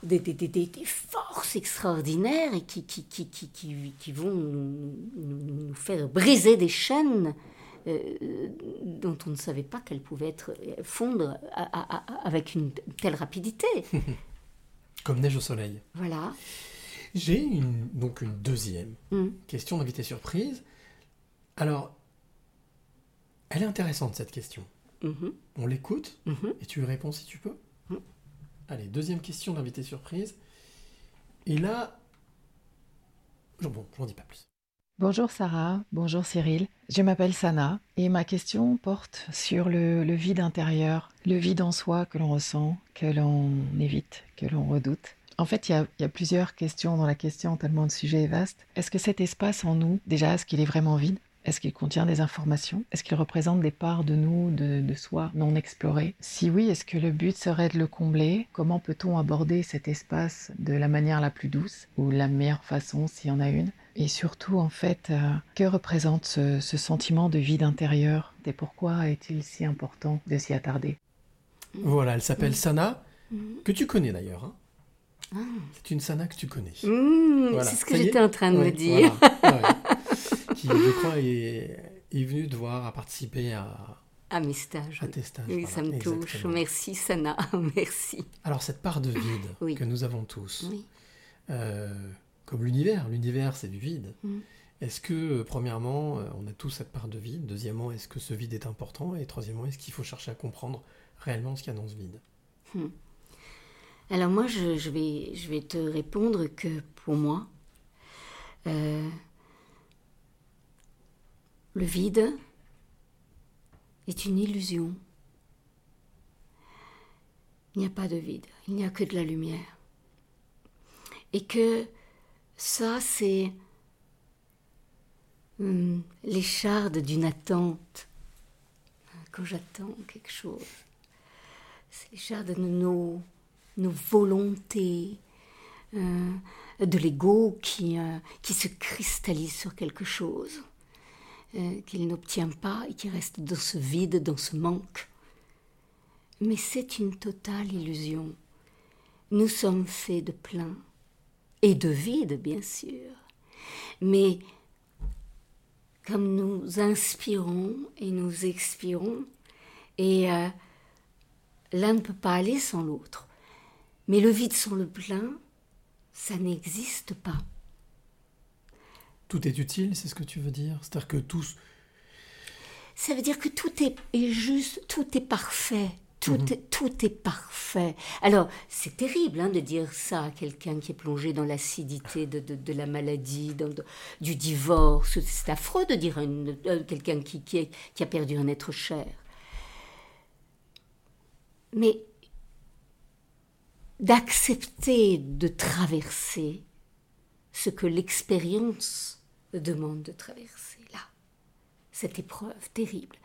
des- des- des- des forces extraordinaires et qui, qui, qui, qui, qui, vont nous, nous- nous faire briser des chaînes euh, dont on ne savait pas qu'elles pouvaient être fondre à- à- à- avec une telle rapidité. Comme neige au soleil. Voilà. J'ai une, donc une deuxième Mm. question d'invité surprise. Alors, elle est intéressante cette question. Mhm. On l'écoute Mhm. et tu réponds si tu peux. Allez, deuxième question d'invité surprise. Et là, bon, j'en dis pas plus. Bonjour Sarah, bonjour Cyril. Je m'appelle Sana et ma question porte sur le, vide intérieur, le vide en soi que l'on ressent, que l'on évite, que l'on redoute. En fait, il y, y a plusieurs questions dans la question, tellement le sujet est vaste. Est-ce que cet espace en nous, déjà, est-ce qu'il est vraiment vide? Est-ce qu'il contient des informations? Est-ce qu'il représente des parts de nous, de, de soi non explorées? Si oui, est-ce que le but serait de le combler? Comment peut-on aborder cet espace de la manière la plus douce ou la meilleure façon s'il y en a une? Et surtout, en fait, euh, que représente ce, ce sentiment de vide intérieur? Et pourquoi est-il si important de s'y attarder? Voilà, elle s'appelle Mm. Sana, Mhm. que tu connais d'ailleurs. hein. Ah. C'est une Sana que tu connais. Mmh, Voilà, c'est ce que j'étais en train de me dire. voilà, ouais. Qui, je crois, est, est venue te voir à participer à, À mes stages. à tes stages. Oui, voilà, ça me touche. exactement. Merci, Sana. Merci. Alors, cette part de vide Oui. que nous avons tous, Oui. euh, comme l'univers, l'univers c'est du vide. Mm. Est-ce que, euh, premièrement, euh, on a tous cette part de vide? Deuxièmement, est-ce que ce vide est important? Et troisièmement, est-ce qu'il faut chercher à comprendre réellement ce qu'il y a dans ce vide? Hmm. Alors moi, je, je vais, je vais te répondre que pour moi, euh, le vide est une illusion. Il n'y a pas de vide, il n'y a que de la lumière. Et que ça, c'est hum, l'écharde d'une attente. Quand j'attends quelque chose, c'est l'écharde de nos, volontés, euh, de l'ego euh, qui se cristallise sur quelque chose, euh, qu'il n'obtient pas et qui reste dans ce vide, dans ce manque. Mais c'est une totale illusion. Nous sommes faits de plein et de vide, bien sûr. Mais comme nous inspirons et nous expirons, et euh, l'un ne peut pas aller sans l'autre. Mais le vide sans le plein, ça n'existe pas. Tout est utile, c'est ce que tu veux dire? C'est-à-dire que tous... Ça veut dire que tout est, est juste, tout est parfait. Tout, Mhm. est, tout est parfait. Alors, c'est terrible hein, de dire ça à quelqu'un qui est plongé dans l'acidité de, de, de la maladie, dans, de- du divorce. C'est affreux de dire à à quelqu'un qui, qui, est- qui a perdu un être cher. Mais d'accepter de traverser ce que l'expérience demande de traverser, là, cette épreuve terrible.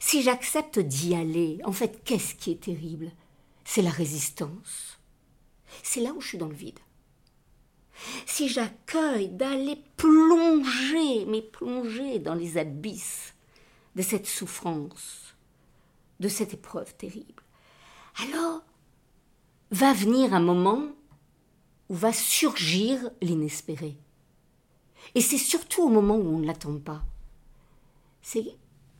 Si j'accepte d'y aller, en fait, qu'est-ce qui est terrible? C'est la résistance. C'est là où je suis dans le vide. Si j'accueille d'aller plonger, mais plonger dans les abysses de cette souffrance, de cette épreuve terrible, alors va venir un moment où va surgir l'inespéré. Et c'est surtout au moment où on ne l'attend pas. C'est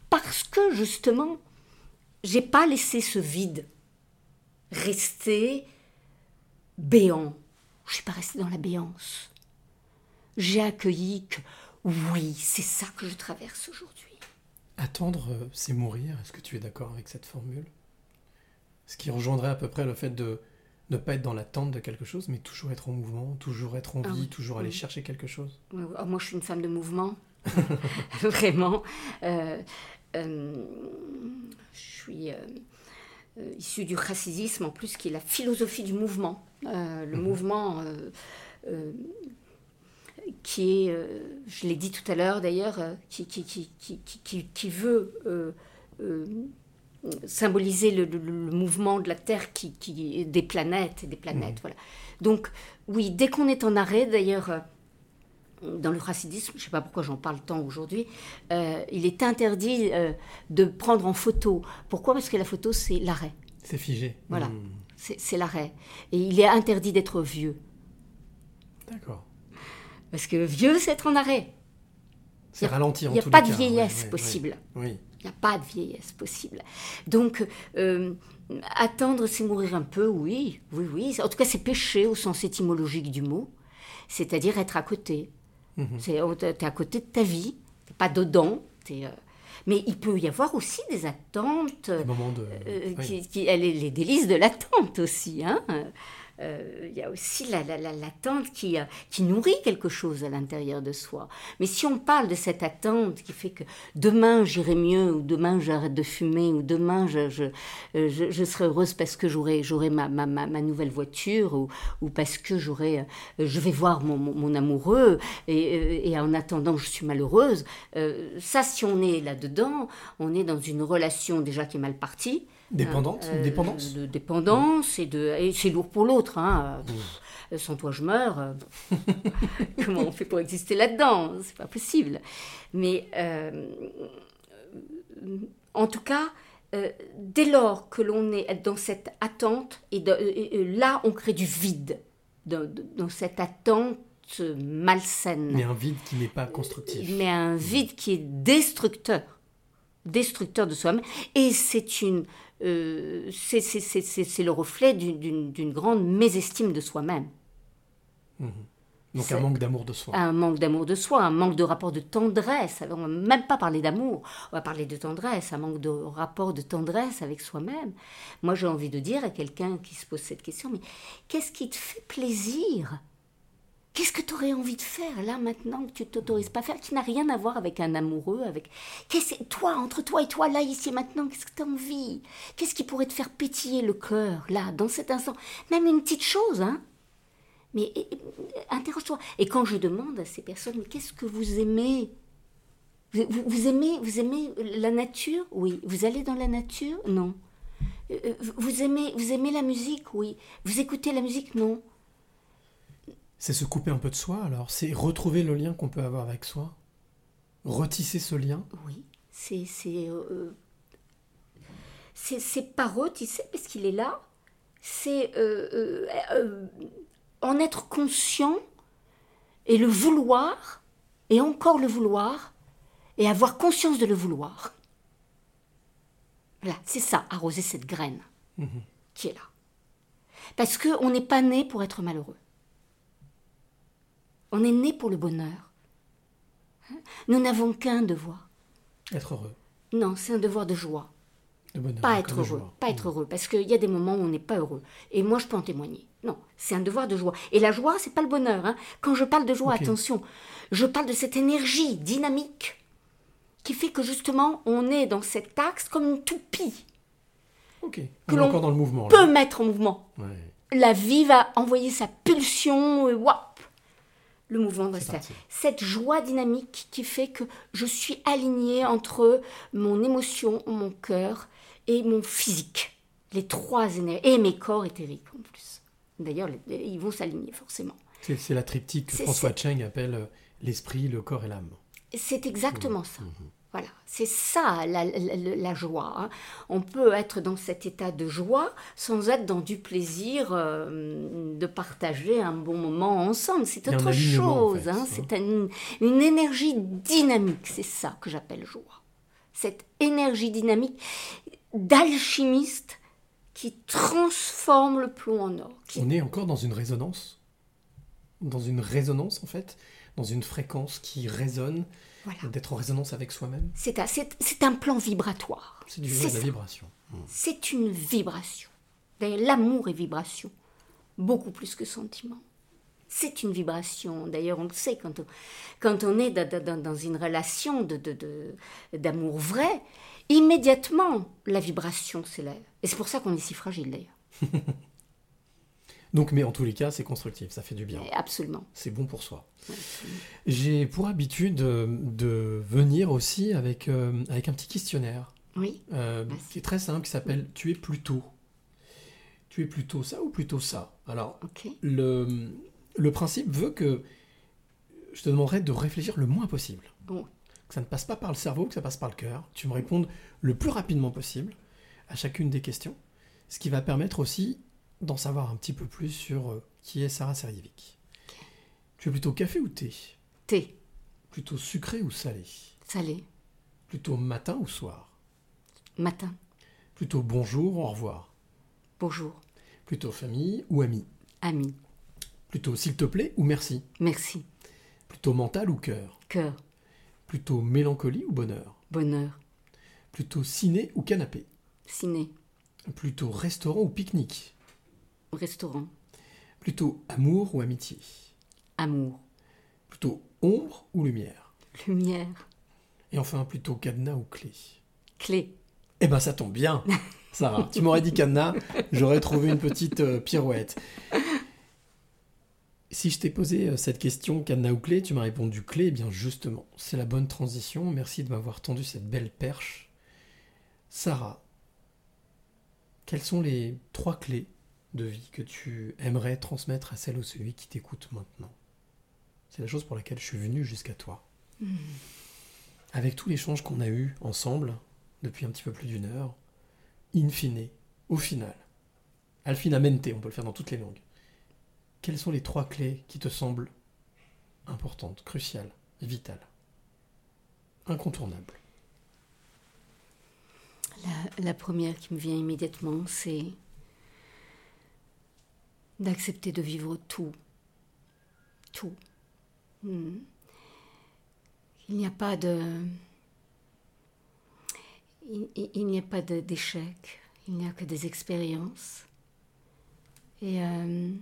parce que justement, j'ai pas laissé ce vide rester béant. Je suis pas restée dans la béance. J'ai accueilli que oui, c'est ça que je traverse aujourd'hui. Attendre, euh, c'est mourir. Est-ce que tu es d'accord avec cette formule? Ce qui rejoindrait à peu près le fait de ne pas être dans l'attente de quelque chose, mais toujours être en mouvement, toujours être en Ah vie, oui, toujours aller oui. chercher quelque chose. Oh, moi, je suis une femme de mouvement. Vraiment. Euh, euh, je suis euh, issue du racisme, en plus, qui est la philosophie du mouvement. Le mouvement euh, euh, qui est, je l'ai dit tout à l'heure d'ailleurs, qui, qui, qui, qui, veut symboliser le, le- le mouvement de la Terre, qui, qui, des planètes, et des planètes. Voilà. Donc, oui, dès qu'on est en arrêt, d'ailleurs, euh, dans le racisme, je ne sais pas pourquoi j'en parle tant aujourd'hui, euh, il est interdit euh, de prendre en photo. Pourquoi? Parce que la photo, c'est l'arrêt. C'est figé. Voilà, Hmm, c'est l'arrêt. Et il est interdit d'être vieux. D'accord. Parce que vieux, c'est être en arrêt. C'est Il y a- ralenti en Il n'y a pas de cas. vieillesse Ouais, ouais, possible. Oui. N'y a pas de vieillesse possible. Donc, euh, attendre, c'est mourir un peu, oui, oui, oui. En tout cas, c'est pécher au sens étymologique du mot, c'est-à-dire être à côté. C'est oh, t'es à côté de ta vie, t'es pas dedans. euh, Mais il peut y avoir aussi des attentes, Des de. euh, oui. qui, est les délices de l'attente aussi. hein. Euh, Il y a aussi la- la- la- l'attente qui, euh, qui nourrit quelque chose à l'intérieur de soi. Mais si on parle de cette attente qui fait que demain j'irai mieux, ou demain j'arrête de fumer, ou demain je, euh, serai heureuse parce que j'aurai ma, nouvelle voiture, ou, parce que j'aurai, je vais voir mon, amoureux, et, et en attendant je suis malheureuse, ça si on est là-dedans, on est dans une relation déjà qui est mal partie. Dépendante euh, Dépendance De dépendance, et, de, et c'est lourd pour l'autre. Hein. Pff, Sans toi, je meurs. Comment on fait pour exister là-dedans? C'est pas possible. Mais euh, en tout cas, euh, dès lors que l'on est dans cette attente, et, de- et- et là, on crée du vide, dans, dans cette attente malsaine Mais un vide qui n'est pas constructif. mais un vide qui est destructeur, destructeur de soi-même. Et c'est une, euh, c'est, le reflet d'une, grande mésestime de soi-même. Mhm. Donc un manque d'amour de soi. Un manque d'amour de soi, un manque de rapport de tendresse. On va même pas parler d'amour, on va parler de tendresse, un manque de rapport de tendresse avec soi-même. Moi, j'ai envie de dire à quelqu'un qui se pose cette question, mais qu'est-ce qui te fait plaisir Qu'est-ce que tu aurais envie de faire là maintenant que tu t'autorises pas à faire, qui n'a rien à voir avec un amoureux, avec qu'est-ce toi entre toi et toi là ici et maintenant, qu'est-ce que tu as envie? Qu'est-ce qui pourrait te faire pétiller le cœur là dans cet instant? Même une petite chose, hein? Mais interroge-toi. Et quand je demande à ces personnes, qu'est-ce que vous aimez? Vous, vous- vous aimez, vous aimez la nature? Oui. Vous allez dans la nature? Non. Euh, euh, Vous aimez, vous aimez la musique? Oui. Vous écoutez la musique? Non. C'est se couper un peu de soi alors C'est retrouver le lien qu'on peut avoir avec soi Retisser ce lien Oui. C'est c'est euh, pas retisser parce qu'il est là. C'est euh, euh, euh, en être conscient et le vouloir et encore le vouloir et avoir conscience de le vouloir. Voilà, c'est ça, arroser cette graine Mhm. qui est là. Parce qu'on n'est pas né pour être malheureux. On est né pour le bonheur. Nous n'avons qu'un devoir. Être heureux. Non, c'est un devoir de joie. De bonheur. Pas être heureux. joie. Pas être heureux. Parce qu'il y a des moments où on n'est pas heureux. Et moi, je peux en témoigner. Non, c'est un devoir de joie. Et la joie, c'est pas le bonheur. hein. Quand je parle de joie, attention, je parle de cette énergie dynamique qui fait que justement, on est dans cet axe comme une toupie Ok. que l'on encore dans le mouvement. là. peut mettre en mouvement. Ouais. La vie va envoyer sa pulsion et le mouvement va se faire. Cette joie dynamique qui fait que je suis alignée entre mon émotion, mon cœur et mon physique. Les trois énergies. Et mes corps éthériques en plus. D'ailleurs, ils vont s'aligner forcément. C'est la triptyque que François Cheng appelle euh, l'esprit, le corps et l'âme. C'est exactement Mmh. ça. Voilà, c'est ça la, la- la- la joie. hein. On peut être dans cet état de joie sans être dans du plaisir euh, de partager un bon moment ensemble. C'est autre en chose. fait, hein. hein. C'est un- une énergie dynamique. C'est ça que j'appelle joie. Cette énergie dynamique. d'alchimiste qui transforme le plomb en or. qui- On est encore dans une résonance? Dans une résonance, en fait? Dans une fréquence qui résonne. Voilà. D'être en résonance avec soi-même. C'est un, c'est- c'est un plan vibratoire. C'est du de la vibration. C'est une vibration. D'ailleurs, l'amour est vibration, beaucoup plus que sentiment. C'est une vibration. D'ailleurs, on le sait quand on, quand on est dans, dans- dans une relation de, de- de- d'amour vrai, immédiatement, la vibration s'élève. Et c'est pour ça qu'on est si fragile, d'ailleurs. Donc, mais en tous les cas, c'est constructif, ça fait du bien. Absolument. C'est bon pour soi. J'ai pour habitude euh, de venir aussi avec, euh, avec un petit questionnaire. Oui. euh, qui est très simple, qui s'appelle Tu es plutôt. Tu es plutôt ça ou plutôt ça? Alors, le, le principe veut que je te demanderai de réfléchir le moins possible. Bon. Que ça ne passe pas par le cerveau, que ça passe par le cœur. Tu me répondes le plus rapidement possible à chacune des questions. Ce qui va permettre aussi d'en savoir un petit peu plus sur euh, qui est Sarah Serjevic. Tu es plutôt café ou thé? Thé. Plutôt sucré ou salé? Salé. Plutôt matin ou soir? Matin. Plutôt bonjour ou au revoir? Bonjour. Plutôt famille ou ami? Ami. Plutôt s'il te plaît ou merci? Merci. Plutôt mental ou cœur? Cœur. Plutôt mélancolie ou bonheur? Bonheur. Plutôt ciné ou canapé? Ciné. Plutôt restaurant ou pique-nique? Restaurant. Plutôt amour ou amitié? Amour. Plutôt ombre ou lumière? Lumière. Et enfin, plutôt cadenas ou clé? Clé. Eh ben, ça tombe bien, Sarah. tu m'aurais dit cadenas, j'aurais trouvé une petite euh, pirouette. Si je t'ai posé euh, cette question, cadenas ou clé, tu m'as répondu clé, eh bien justement, c'est la bonne transition. Merci de m'avoir tendu cette belle perche. Sarah, quelles sont les trois clés de vie que tu aimerais transmettre à celle ou celui qui t'écoute maintenant C'est la chose pour laquelle je suis venu jusqu'à toi. Hmm. Avec tout l'échange qu'on a eu ensemble depuis un petit peu plus d'une heure, in fine, au final, al finamente, on peut le faire dans toutes les langues. Quelles sont les trois clés qui te semblent importantes, cruciales, vitales, incontournables? La, la première qui me vient immédiatement, c'est d'accepter de vivre tout. Tout. Hmm. Il n'y a pas de. Il, n'y a pas d'échec, il n'y a que des expériences. Et. euh,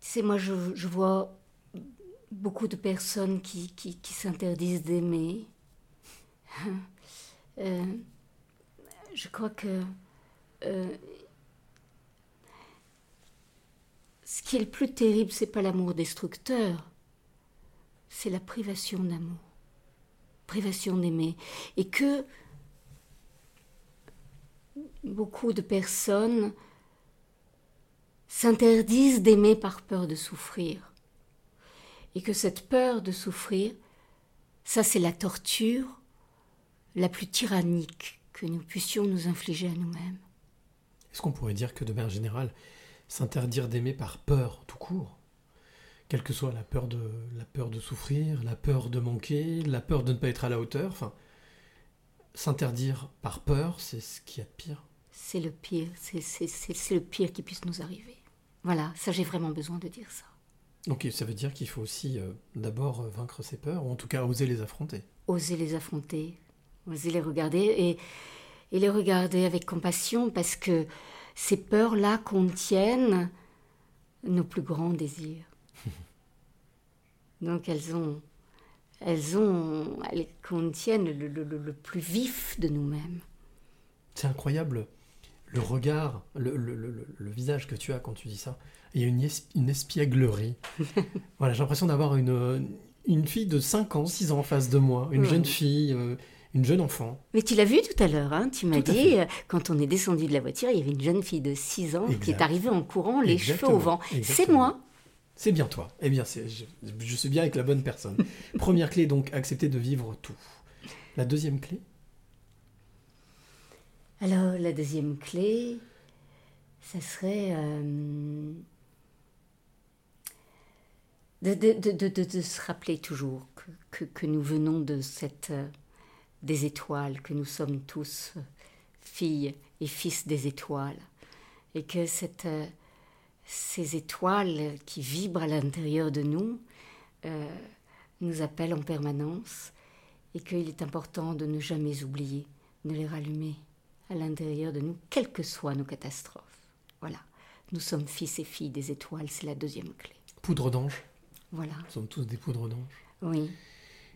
tu moi, je, vois beaucoup de personnes qui s'interdisent d'aimer. Euh, je crois que euh, ce qui est le plus terrible, c'est pas l'amour destructeur, c'est la privation d'amour, privation d'aimer, et que beaucoup de personnes s'interdisent d'aimer par peur de souffrir, et que cette peur de souffrir, ça c'est la torture la plus tyrannique que nous puissions nous infliger à nous-mêmes. Est-ce qu'on pourrait dire que de manière générale, s'interdire d'aimer par peur tout court, quelle que soit la peur de la peur de souffrir, la peur de manquer, la peur de ne pas être à la hauteur, enfin, s'interdire par peur, c'est ce qu'il y a de pire. C'est le pire, c'est, c'est, c'est, c'est le pire qui puisse nous arriver. Voilà, ça j'ai vraiment besoin de dire ça. Donc ça veut dire qu'il faut aussi euh, d'abord euh, vaincre ses peurs, ou en tout cas oser les affronter. Oser les affronter, oser les regarder et, et les regarder avec compassion parce que ces peurs-là contiennent nos plus grands désirs. Donc elles ont, elles ont, elles contiennent le, le- le- le plus vif de nous-mêmes. C'est incroyable le regard, le, visage que tu as quand tu dis ça. Il y a une, es- une espièglerie. voilà, j'ai l'impression d'avoir une, une fille de 5 ans, 6 ans en face de moi, une Ouais. jeune fille, euh, une jeune enfant. Mais tu l'as vu tout à l'heure, hein, tu m'as dit, euh, quand on est descendu de la voiture, il y avait une jeune fille de 6 ans qui est arrivée en courant, les Exactement, cheveux au vent. C'est moi. C'est bien toi. Eh bien, je, je suis bien avec la bonne personne. Première clé, donc, accepter de vivre tout. La deuxième clé, Alors, la deuxième clé, ça serait euh, de, de- de- de- de- de se rappeler toujours que, que- que nous venons de cette, euh, des étoiles, que nous sommes tous filles et fils des étoiles, et que cette, euh, ces étoiles qui vibrent à l'intérieur de nous euh, nous appellent en permanence, et qu'il est important de ne jamais oublier de les rallumer à l'intérieur de nous, quelles que soient nos catastrophes. Voilà, nous sommes fils et filles des étoiles, c'est la deuxième clé. Poudre d'ange. Voilà. Nous sommes tous des poudres d'ange. Oui.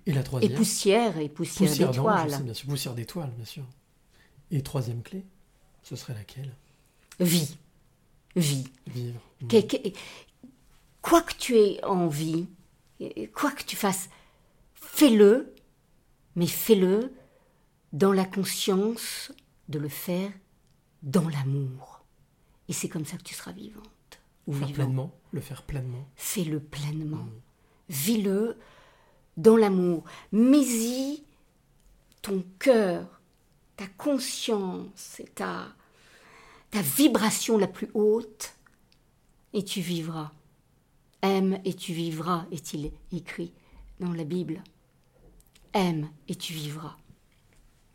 Et la troisième Et poussière, et poussière, d'étoiles. bien sûr. Poussière d'étoiles, bien sûr. Et troisième clé, ce serait laquelle? Vie. Vie. Vivre. Quoi que tu aies envie, quoi que tu fasses, fais-le, mais fais-le dans la conscience de le faire dans l'amour. Et c'est comme ça que tu seras vivante. Ou Le faire vivant. pleinement, le faire pleinement. Fais-le pleinement. Vis-le dans l'amour. Mets-y ton cœur, ta conscience et ta, vibration la plus haute, et tu vivras. Aime et tu vivras, est-il écrit dans la Bible. Aime et tu vivras.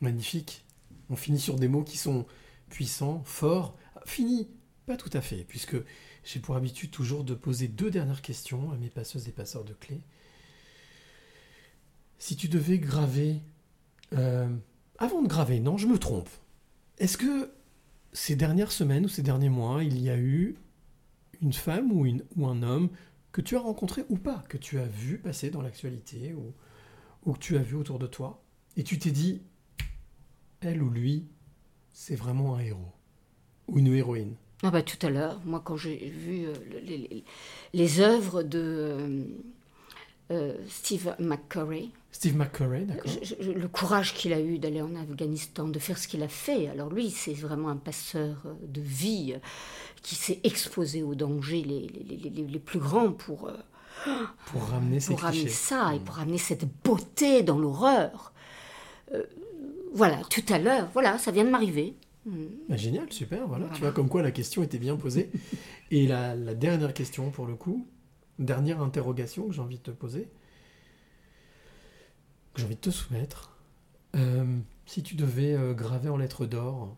Magnifique. On finit sur des mots qui sont puissants, forts. Fini, pas tout à fait, puisque j'ai pour habitude toujours de poser deux dernières questions à mes passeuses et passeurs de clés. Si tu devais graver... euh, avant de graver, non, je me trompe. Est-ce que ces dernières semaines ou ces derniers mois, il y a eu une femme ou, un homme que tu as rencontré ou pas, que tu as vu passer dans l'actualité ou, que tu as vu autour de toi, et tu t'es dit, elle ou lui, c'est vraiment un héros ou une héroïne? Ah bah, tout à l'heure, moi quand j'ai vu euh, le- les, œuvres de euh, Steve McCurry, Steve McCurry, d'accord. le courage qu'il a eu d'aller en Afghanistan, de faire ce qu'il a fait. Alors lui, c'est vraiment un passeur euh, de vie euh, qui s'est exposé aux dangers les, les- les- les- les plus grands pour, Pour ramener pour ramener ça et pour ramener cette beauté dans l'horreur. Euh, voilà, tout à l'heure, voilà, ça vient de m'arriver. Mm. Bah, génial, super, voilà. Tu vois comme quoi la question était bien posée. Et la, la dernière question pour le coup, dernière interrogation que j'ai envie de te poser, que j'ai envie de te soumettre. Euh, si tu devais euh, graver en lettres d'or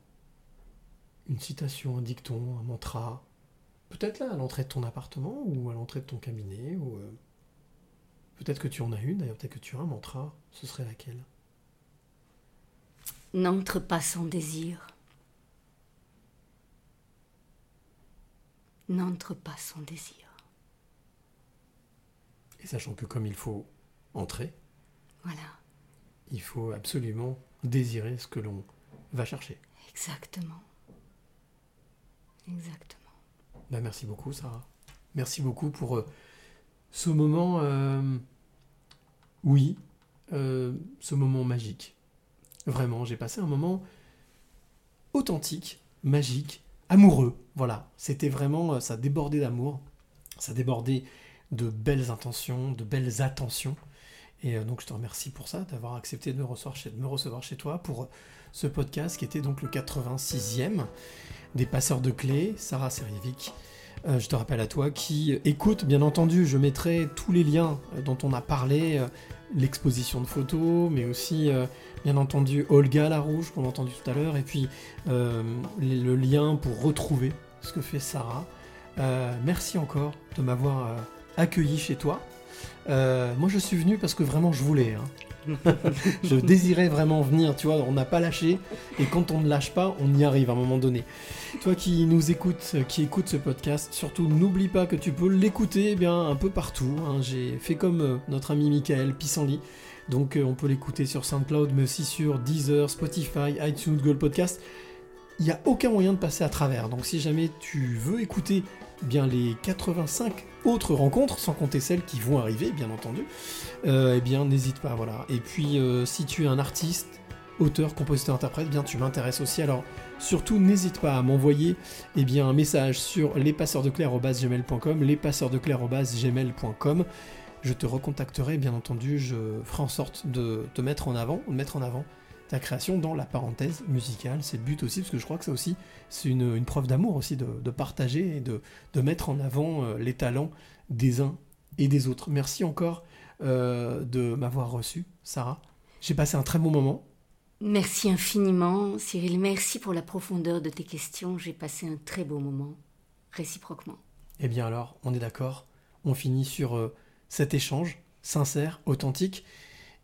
une citation, un dicton, un mantra, peut-être là à l'entrée de ton appartement ou à l'entrée de ton cabinet, euh, peut-être que tu en as une, d'ailleurs peut-être que tu as un mantra, ce serait laquelle? N'entre pas sans désir. N'entre pas sans désir. Et sachant que comme il faut entrer, Voilà, il faut absolument désirer ce que l'on va chercher. exactement. Exactement. Bah, merci beaucoup, Sarah. Merci beaucoup pour euh, ce moment, euh, oui, euh, ce moment magique. Vraiment, j'ai passé un moment authentique, magique, amoureux. Voilà, c'était vraiment, ça débordait d'amour, ça débordait de belles intentions, de belles attentions. Et euh, donc je te remercie pour ça, d'avoir accepté de me recevoir chez, toi pour ce podcast qui était donc le 86e des passeurs de clés, Sarah Serjevic. Euh, je te rappelle à toi qui écoute, bien entendu, je mettrai tous les liens euh, dont on a parlé, l'exposition de photos, mais aussi, bien entendu, Olga Larouche qu'on a entendu tout à l'heure, et puis le lien pour retrouver ce que fait Sarah. Merci encore de m'avoir accueilli chez toi. Euh, moi, je suis venu parce que vraiment je voulais. hein. je désirais vraiment venir, tu vois, on n'a pas lâché, et quand on ne lâche pas, on y arrive à un moment donné. Toi qui nous écoutes, qui écoute ce podcast, surtout n'oublie pas que tu peux l'écouter eh bien un peu partout. hein. J'ai fait comme euh, notre ami Michael Pissenlit. Donc euh, on peut l'écouter sur SoundCloud, mais aussi sur Deezer, Spotify, iTunes, Google Podcast. Il n'y a aucun moyen de passer à travers. Donc si jamais tu veux écouter eh bien les 85 autres rencontres, sans compter celles qui vont arriver, bien entendu, euh, eh bien n'hésite pas, voilà. Et puis euh, si tu es un artiste, auteur, compositeur, interprète, eh bien tu m'intéresses aussi. Alors surtout n'hésite pas à m'envoyer eh bien un message sur lespasseursdeclair@gmail.com, lespasseursdeclair@gmail.com. Je te recontacterai, bien entendu, je ferai en sorte de te mettre en avant, de mettre en avant ta création dans la parenthèse musicale. C'est le but aussi, parce que je crois que ça aussi, c'est une, une preuve d'amour aussi, de, de partager et de, de mettre en avant euh, les talents des uns et des autres. Merci encore euh, de m'avoir reçu, Sarah. J'ai passé un très bon moment. Merci infiniment, Cyril. Merci pour la profondeur de tes questions. J'ai passé un très beau moment, réciproquement. Eh bien alors, on est d'accord. On finit sur euh, cet échange sincère, authentique.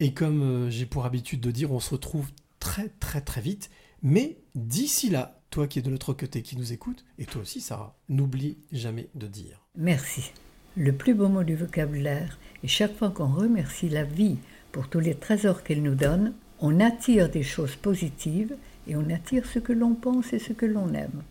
Et comme euh, j'ai pour habitude de dire, on se retrouve très très très vite. Mais d'ici là, toi qui es de l'autre côté, qui nous écoute, et toi aussi Sarah, n'oublie jamais de dire. Merci. Le plus beau mot du vocabulaire. Et chaque fois qu'on remercie la vie pour tous les trésors qu'elle nous donne, on attire des choses positives et on attire ce que l'on pense et ce que l'on aime.